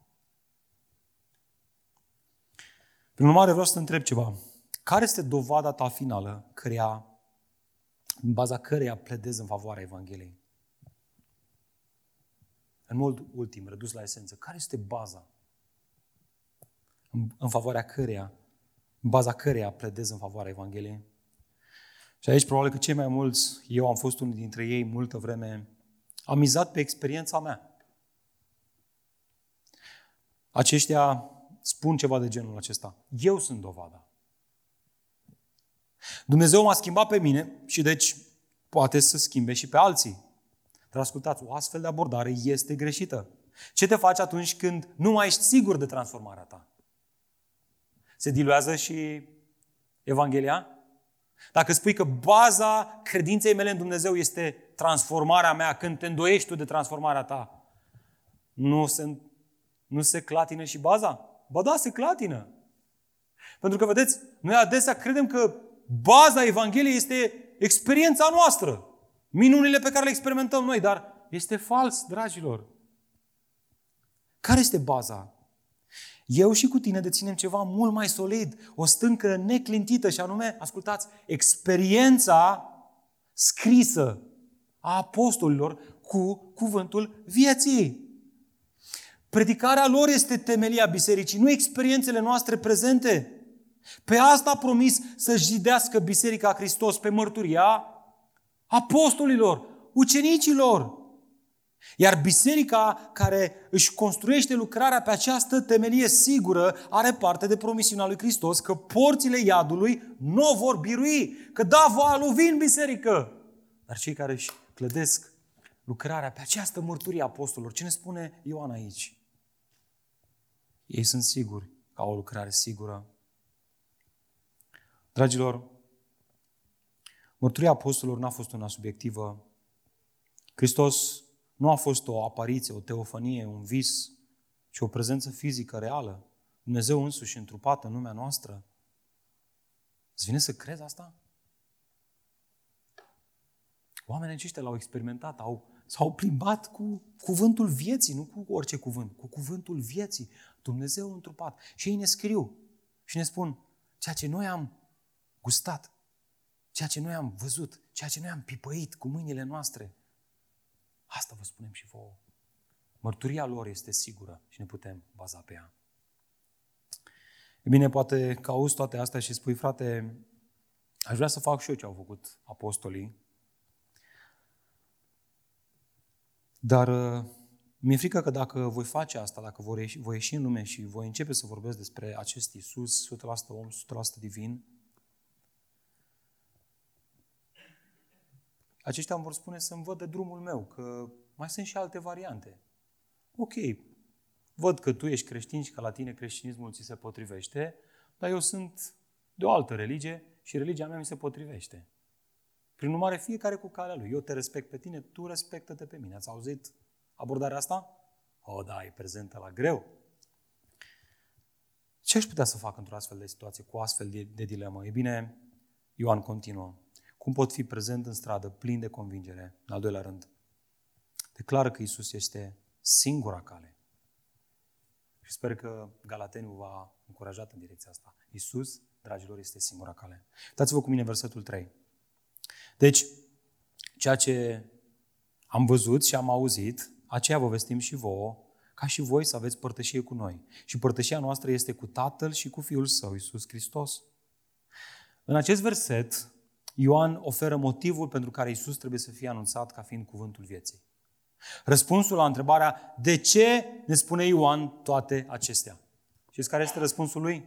Prin urmare, vreau să te întreb ceva. Care este dovada ta finală cărea, în baza căreia pledezi în favoarea Evangheliei? În mod ultim, redus la esență, care este baza în, în favoarea căreia, în baza căreia pledezi în favoarea Evangheliei? Și aici probabil că cei mai mulți, eu am fost unul dintre ei multă vreme, am mizat pe experiența mea. Aceștia spun ceva de genul acesta. Eu sunt dovada. Dumnezeu m-a schimbat pe mine și deci poate să schimbe și pe alții. Dar ascultați, o astfel de abordare este greșită. Ce te faci atunci când nu mai ești sigur de transformarea ta? Se diluează și Evanghelia? Dacă spui că baza credinței mele în Dumnezeu este transformarea mea, când te îndoiești tu de transformarea ta, nu se, nu se clatină și baza? Ba da, se clatină. Pentru că, vedeți, noi adesea credem că baza Evangheliei este experiența noastră. Minunile pe care le experimentăm noi, dar este fals, dragilor. Care este baza? Eu și cu tine deținem ceva mult mai solid, o stâncă neclintită și anume, ascultați, experiența scrisă a apostolilor cu cuvântul vieții. Predicarea lor este temelia bisericii, nu experiențele noastre prezente. Pe asta a promis să zidească Biserica Hristos pe mărturia apostolilor, ucenicilor. Iar biserica care își construiește lucrarea pe această temelie sigură are parte de promisiunea lui Hristos că porțile iadului nu o vor birui, că da, va lovi în biserică. Dar cei care își clădesc lucrarea pe această mărturie a apostolilor, ce ne spune Ioan aici? Ei sunt siguri că au o lucrare sigură. Dragilor, mărturia apostolilor n-a fost una subiectivă. Hristos nu a fost o apariție, o teofanie, un vis, ci o prezență fizică reală. Dumnezeu însuși întrupat în lumea noastră. Îți vine să crezi asta? Oamenii aceștia l-au experimentat, au, s-au plimbat cu cuvântul vieții, nu cu orice cuvânt, cu cuvântul vieții. Dumnezeu întrupat. Și ei ne scriu și ne spun ceea ce noi am gustat, ceea ce noi am văzut, ceea ce noi am pipăit cu mâinile noastre. Asta vă spunem și vouă. Mărturia lor este sigură și ne putem baza pe ea. E bine, poate că auzi toate astea și spui, frate, aș vrea să fac și eu ce au făcut apostolii, dar mi-e frică că dacă voi face asta, dacă voi ieși, voi ieși în lume și voi începe să vorbesc despre acest Isus, 100% om, 100% divin, aceștia îmi vor spune să-mi văd de drumul meu, că mai sunt și alte variante. Ok, văd că tu ești creștin și că la tine creștinismul ți se potrivește, dar eu sunt de o altă religie și religia mea mi se potrivește. Prin urmare, fiecare cu calea lui. Eu te respect pe tine, tu respectă-te pe mine. Ați auzit abordarea asta? O, da, e prezentă la greu. Ce aș putea să fac într-o astfel de situație, cu astfel de, de dilemă? E bine, Ioan continuă. Cum pot fi prezent în stradă, plin de convingere? În al doilea rând, declară că Isus este singura cale. Și sper că Galateniu va încurajat în direcția asta. Iisus, dragilor, este singura cale. Dați-vă cu mine versetul 3. Deci, ceea ce am văzut și am auzit, aceea vă vestim și vouă, ca și voi să aveți părtășie cu noi. Și părtășia noastră este cu Tatăl și cu Fiul Său, Iisus Hristos. În acest verset, Ioan oferă motivul pentru care Iisus trebuie să fie anunțat ca fiind cuvântul vieții. Răspunsul la întrebarea de ce ne spune Ioan toate acestea. Știți care este răspunsul lui?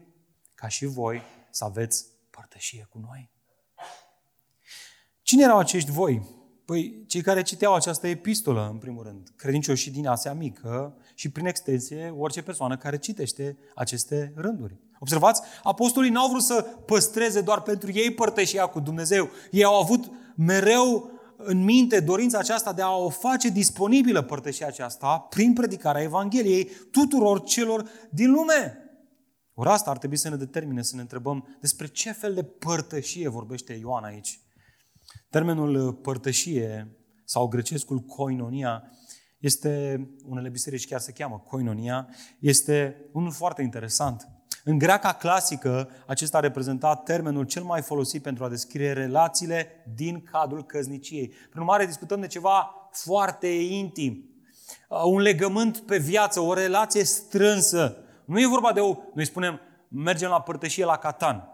Ca și voi să aveți părtășie cu noi. Cine erau acești voi? Păi cei care citeau această epistolă, în primul rând, credincioșii din Asia Mică și, prin extensie, orice persoană care citește aceste rânduri. Observați, apostolii n-au vrut să păstreze doar pentru ei părtășia cu Dumnezeu. Ei au avut mereu în minte dorința aceasta de a o face disponibilă părtășia aceasta prin predicarea Evangheliei tuturor celor din lume. Ori asta ar trebui să ne determine să ne întrebăm despre ce fel de părtășie vorbește Ioan aici. Termenul părtășie sau grecescul koinonia este, unele biserici chiar se cheamă koinonia, este unul foarte interesant. În greaca clasică, acesta a reprezentat termenul cel mai folosit pentru a descrie relațiile din cadrul căzniciei. Prin urmare, discutăm de ceva foarte intim. Uh, un legământ pe viață, o relație strânsă. Nu e vorba de o, noi spunem, mergem la părtășie la Catan.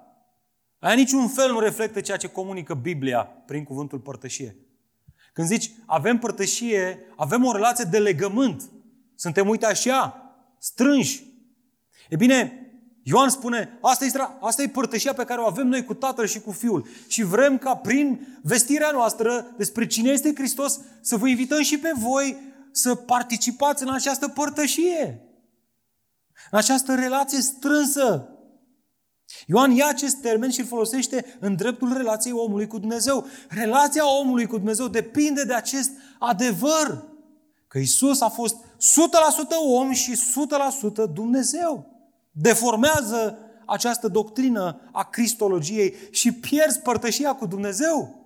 Aia niciun fel nu reflectă ceea ce comunică Biblia prin cuvântul părtășie. Când zici, avem părtășie, avem o relație de legământ. Suntem, uite așa, strânși. E bine, Ioan spune, asta e, asta e părtășia pe care o avem noi cu Tatăl și cu Fiul. Și vrem ca prin vestirea noastră despre cine este Hristos să vă invităm și pe voi să participați în această părtășie. În această relație strânsă. Ioan ia acest termen și îl folosește în dreptul relației omului cu Dumnezeu. Relația omului cu Dumnezeu depinde de acest adevăr. Că Isus a fost 100% om și 100% Dumnezeu deformează această doctrină a cristologiei și pierzi părtășia cu Dumnezeu.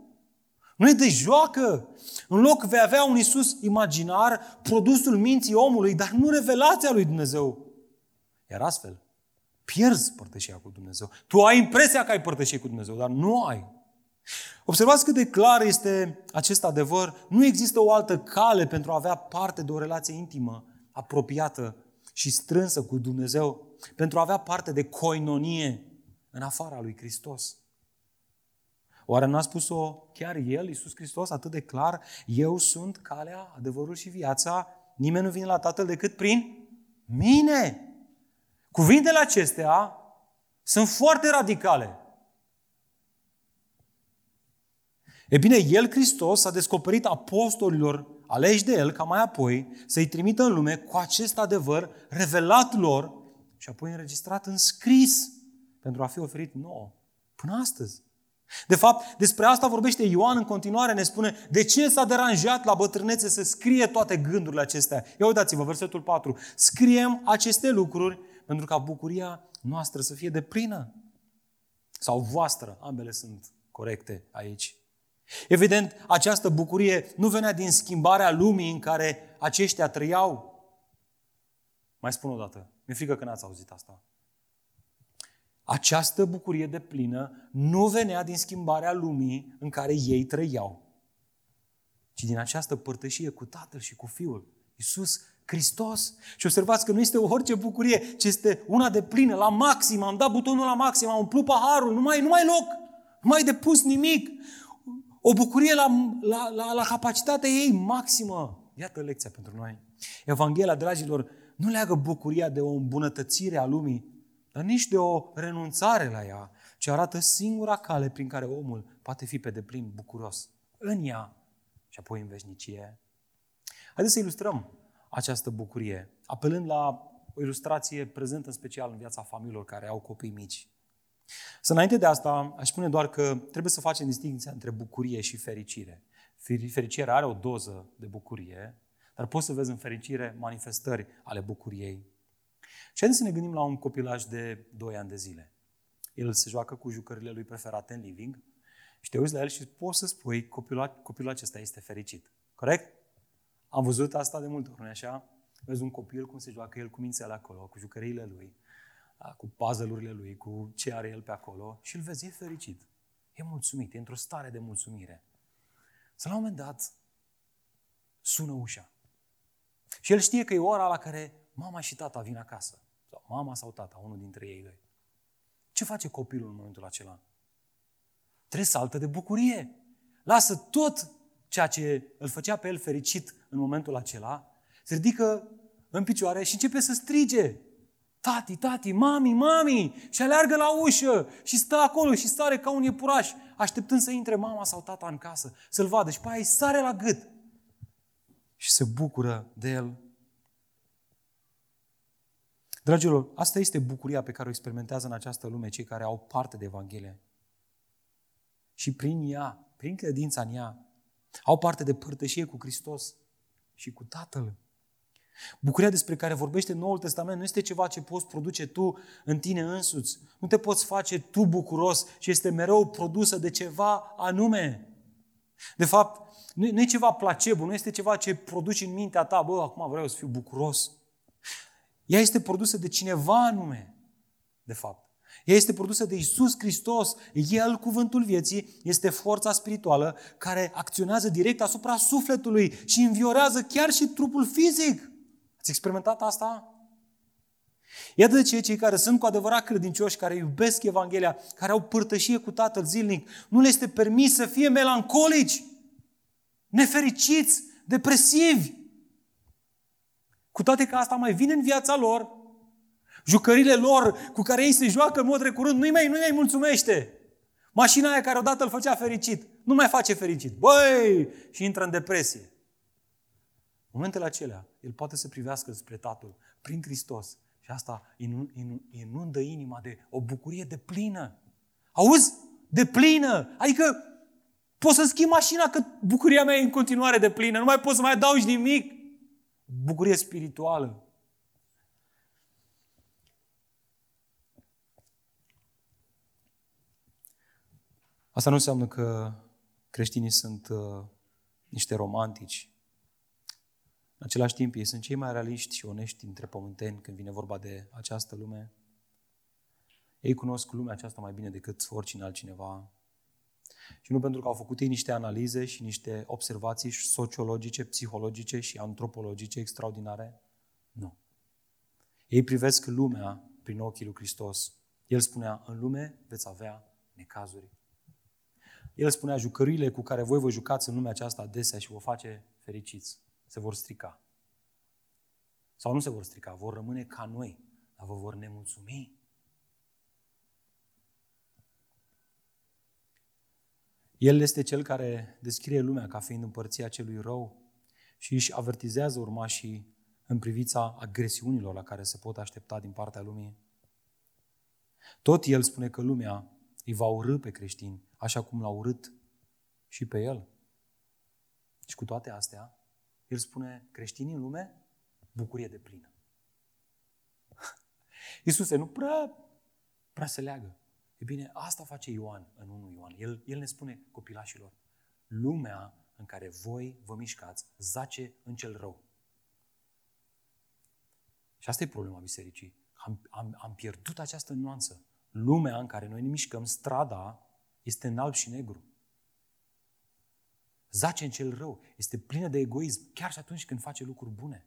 Nu e de joacă. În loc vei avea un Isus imaginar, produsul minții omului, dar nu revelația lui Dumnezeu. Iar astfel, pierzi părtășia cu Dumnezeu. Tu ai impresia că ai părtășie cu Dumnezeu, dar nu ai. Observați cât de clar este acest adevăr. Nu există o altă cale pentru a avea parte de o relație intimă, apropiată și strânsă cu Dumnezeu pentru a avea parte de coinonie în afara lui Hristos. Oare n-a spus-o chiar El, Iisus Hristos, atât de clar? Eu sunt calea, adevărul și viața. Nimeni nu vine la Tatăl decât prin mine. Cuvintele acestea sunt foarte radicale. E bine, El, Hristos, a descoperit apostolilor aleși de El ca mai apoi să-i trimită în lume cu acest adevăr revelat lor și apoi înregistrat în scris pentru a fi oferit nouă până astăzi. De fapt, despre asta vorbește Ioan în continuare, ne spune de ce s-a deranjat la bătrânețe să scrie toate gândurile acestea. Ia uitați-vă, versetul 4. Scriem aceste lucruri pentru ca bucuria noastră să fie deplină. Sau voastră, ambele sunt corecte aici. Evident, această bucurie nu venea din schimbarea lumii în care aceștia trăiau. Mai spun o dată. Mi-e frică că n-ați auzit asta. Această bucurie de plină nu venea din schimbarea lumii în care ei trăiau, ci din această părtășie cu Tatăl și cu Fiul, Iisus Hristos. Și observați că nu este orice bucurie, ci este una de plină, la maxim. Am dat butonul la maxim, am umplut paharul, nu mai, nu mai loc, nu mai depus nimic. O bucurie la, la, la, la capacitatea ei maximă. Iată lecția pentru noi. Evanghelia, dragilor, nu leagă bucuria de o îmbunătățire a lumii, dar nici de o renunțare la ea, ci arată singura cale prin care omul poate fi pe deplin bucuros în ea și apoi în veșnicie. Haideți să ilustrăm această bucurie, apelând la o ilustrație prezentă în special în viața familiilor care au copii mici. Să înainte de asta, aș spune doar că trebuie să facem distinția între bucurie și fericire. Fericirea are o doză de bucurie, dar poți să vezi în fericire manifestări ale bucuriei. Și haideți să ne gândim la un copilaj de 2 ani de zile. El se joacă cu jucările lui preferate în living și te uiți la el și poți să spui copilul, copilul acesta este fericit. Corect? Am văzut asta de multe ori, nu așa? Vezi un copil cum se joacă el cu mințele acolo, cu jucăriile lui, cu puzzle-urile lui, cu ce are el pe acolo și îl vezi, e fericit. E mulțumit, e într-o stare de mulțumire. Să la un moment dat sună ușa. Și el știe că e ora la care mama și tata vin acasă. Sau mama sau tata, unul dintre ei doi. Ce face copilul în momentul acela? Trebuie saltă de bucurie. Lasă tot ceea ce îl făcea pe el fericit în momentul acela, se ridică în picioare și începe să strige. Tati, tati, mami, mami! Și aleargă la ușă și stă acolo și sare ca un iepuraș, așteptând să intre mama sau tata în casă, să-l vadă. Și pe aia îi sare la gât și se bucură de el. Dragilor, asta este bucuria pe care o experimentează în această lume cei care au parte de Evanghelie. Și prin ea, prin credința în ea, au parte de părtășie cu Hristos și cu Tatăl. Bucuria despre care vorbește Noul Testament nu este ceva ce poți produce tu în tine însuți. Nu te poți face tu bucuros și este mereu produsă de ceva anume. De fapt, nu, e ceva placebo, nu este ceva ce produci în mintea ta, bă, acum vreau să fiu bucuros. Ea este produsă de cineva anume, de fapt. Ea este produsă de Isus Hristos. El, cuvântul vieții, este forța spirituală care acționează direct asupra sufletului și înviorează chiar și trupul fizic. Ați experimentat asta? Iată de ce cei care sunt cu adevărat credincioși, care iubesc Evanghelia, care au părtășie cu Tatăl zilnic, nu le este permis să fie melancolici, nefericiți, depresivi. Cu toate că asta mai vine în viața lor, jucările lor cu care ei se joacă în mod recurent, nu-i mai, nu mai mulțumește. Mașina aia care odată îl făcea fericit, nu mai face fericit. Băi! Și intră în depresie. În momentele acelea, el poate să privească spre Tatăl prin Hristos și asta inundă inima de o bucurie de plină. Auzi? De plină! Adică poți să schimbi mașina că bucuria mea e în continuare de plină. Nu mai poți să mai adaugi nimic. Bucurie spirituală. Asta nu înseamnă că creștinii sunt uh, niște romantici. În același timp, ei sunt cei mai realiști și onești dintre pământeni când vine vorba de această lume. Ei cunosc lumea aceasta mai bine decât oricine altcineva. Și nu pentru că au făcut ei niște analize și niște observații sociologice, psihologice și antropologice extraordinare. Nu. Ei privesc lumea prin ochii lui Hristos. El spunea, în lume veți avea necazuri. El spunea, jucăriile cu care voi vă jucați în lumea aceasta adesea și vă face fericiți, se vor strica. Sau nu se vor strica, vor rămâne ca noi, dar vă vor nemulțumi. El este cel care descrie lumea ca fiind împărția celui rău și își avertizează urmașii în privința agresiunilor la care se pot aștepta din partea lumii. Tot el spune că lumea îi va urâ pe creștini, așa cum l-a urât și pe el. Și cu toate astea, el spune, creștinii în lume, bucurie de plină. *laughs* Iisuse, nu prea, prea se leagă. E bine, asta face Ioan în 1 Ioan. El, el ne spune copilașilor, lumea în care voi vă mișcați zace în cel rău. Și asta e problema bisericii. Am, am, am pierdut această nuanță lumea în care noi ne mișcăm, strada, este în alb și negru. Zace în cel rău, este plină de egoism, chiar și atunci când face lucruri bune.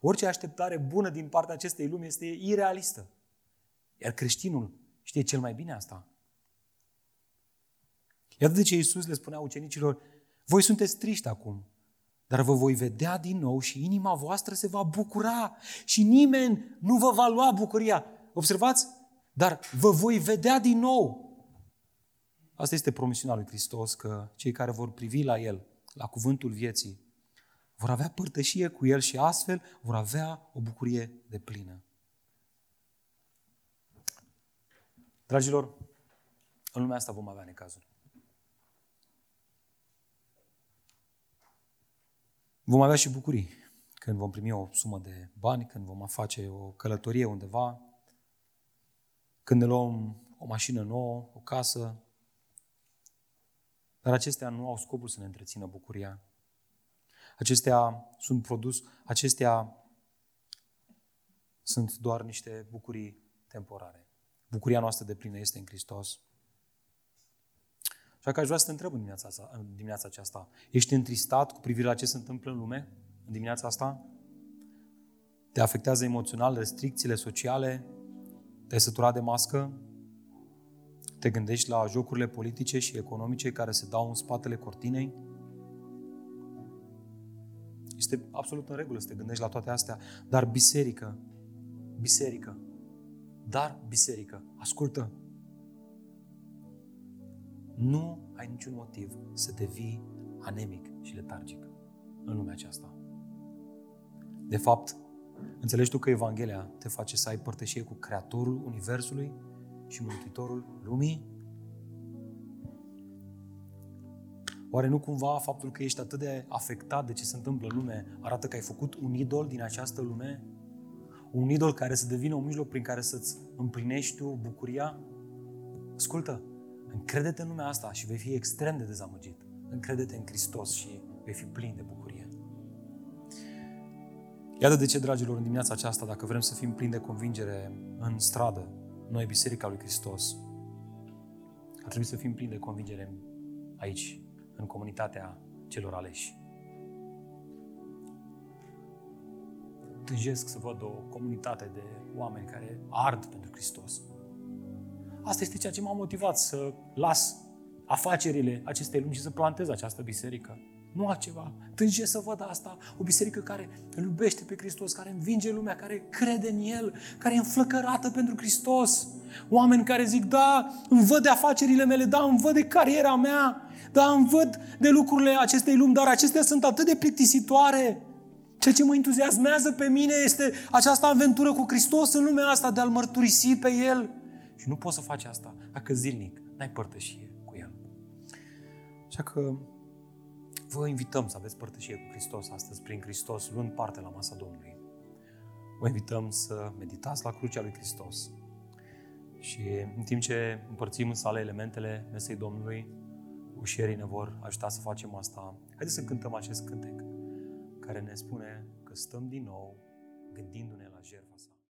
Orice așteptare bună din partea acestei lumi este irealistă. Iar creștinul știe cel mai bine asta. Iată de ce Iisus le spunea ucenicilor, voi sunteți triști acum, dar vă voi vedea din nou și inima voastră se va bucura și nimeni nu vă va lua bucuria. Observați? Dar vă voi vedea din nou. Asta este promisiunea lui Hristos, că cei care vor privi la El, la cuvântul vieții, vor avea părtășie cu El și astfel vor avea o bucurie de plină. Dragilor, în lumea asta vom avea necazuri. Vom avea și bucurii când vom primi o sumă de bani, când vom face o călătorie undeva, când ne luăm o mașină nouă, o casă, dar acestea nu au scopul să ne întrețină bucuria. Acestea sunt produs, acestea sunt doar niște bucurii temporare. Bucuria noastră de plină este în Hristos. Așa că aș vrea să te întreb în dimineața, asta, în dimineața aceasta. Ești întristat cu privire la ce se întâmplă în lume în dimineața asta? Te afectează emoțional restricțiile sociale? Te-ai săturat de mască? Te gândești la jocurile politice și economice care se dau în spatele cortinei? Este absolut în regulă să te gândești la toate astea, dar biserică, biserică, dar biserică, ascultă, nu ai niciun motiv să devii anemic și letargic în lumea aceasta. De fapt, înțelegi tu că Evanghelia te face să ai părtășie cu Creatorul Universului și Mântuitorul Lumii? Oare nu cumva faptul că ești atât de afectat de ce se întâmplă în lume arată că ai făcut un idol din această lume? Un idol care să devină un mijloc prin care să-ți împlinești tu bucuria? Ascultă, încrede-te în lumea asta și vei fi extrem de dezamăgit. Încrede-te în Hristos și vei fi plin de bucurie. Iată de ce, dragilor, în dimineața aceasta, dacă vrem să fim plini de convingere în stradă, noi, Biserica lui Hristos, ar trebui să fim plini de convingere aici, în comunitatea celor aleși. Tânjesc să văd o comunitate de oameni care ard pentru Hristos. Asta este ceea ce m-a motivat să las afacerile acestei lumi și să plantez această biserică. Nu altceva. Tânge să văd asta. O biserică care îl iubește pe Hristos, care învinge lumea, care crede în El, care e înflăcărată pentru Hristos. Oameni care zic, da, îmi văd de afacerile mele, da, îmi văd de cariera mea, da, îmi văd de lucrurile acestei lumi, dar acestea sunt atât de plictisitoare. Ceea ce mă entuziasmează pe mine este această aventură cu Hristos în lumea asta, de a-L mărturisi pe El. Și nu poți să faci asta dacă zilnic n-ai părtășie cu El. Așa că vă invităm să aveți părtășie cu Hristos astăzi, prin Hristos, luând parte la masa Domnului. Vă invităm să meditați la crucea lui Hristos. Și în timp ce împărțim în sală elementele mesei Domnului, ușierii ne vor ajuta să facem asta. Haideți să cântăm acest cântec care ne spune că stăm din nou gândindu-ne la jertfa sa.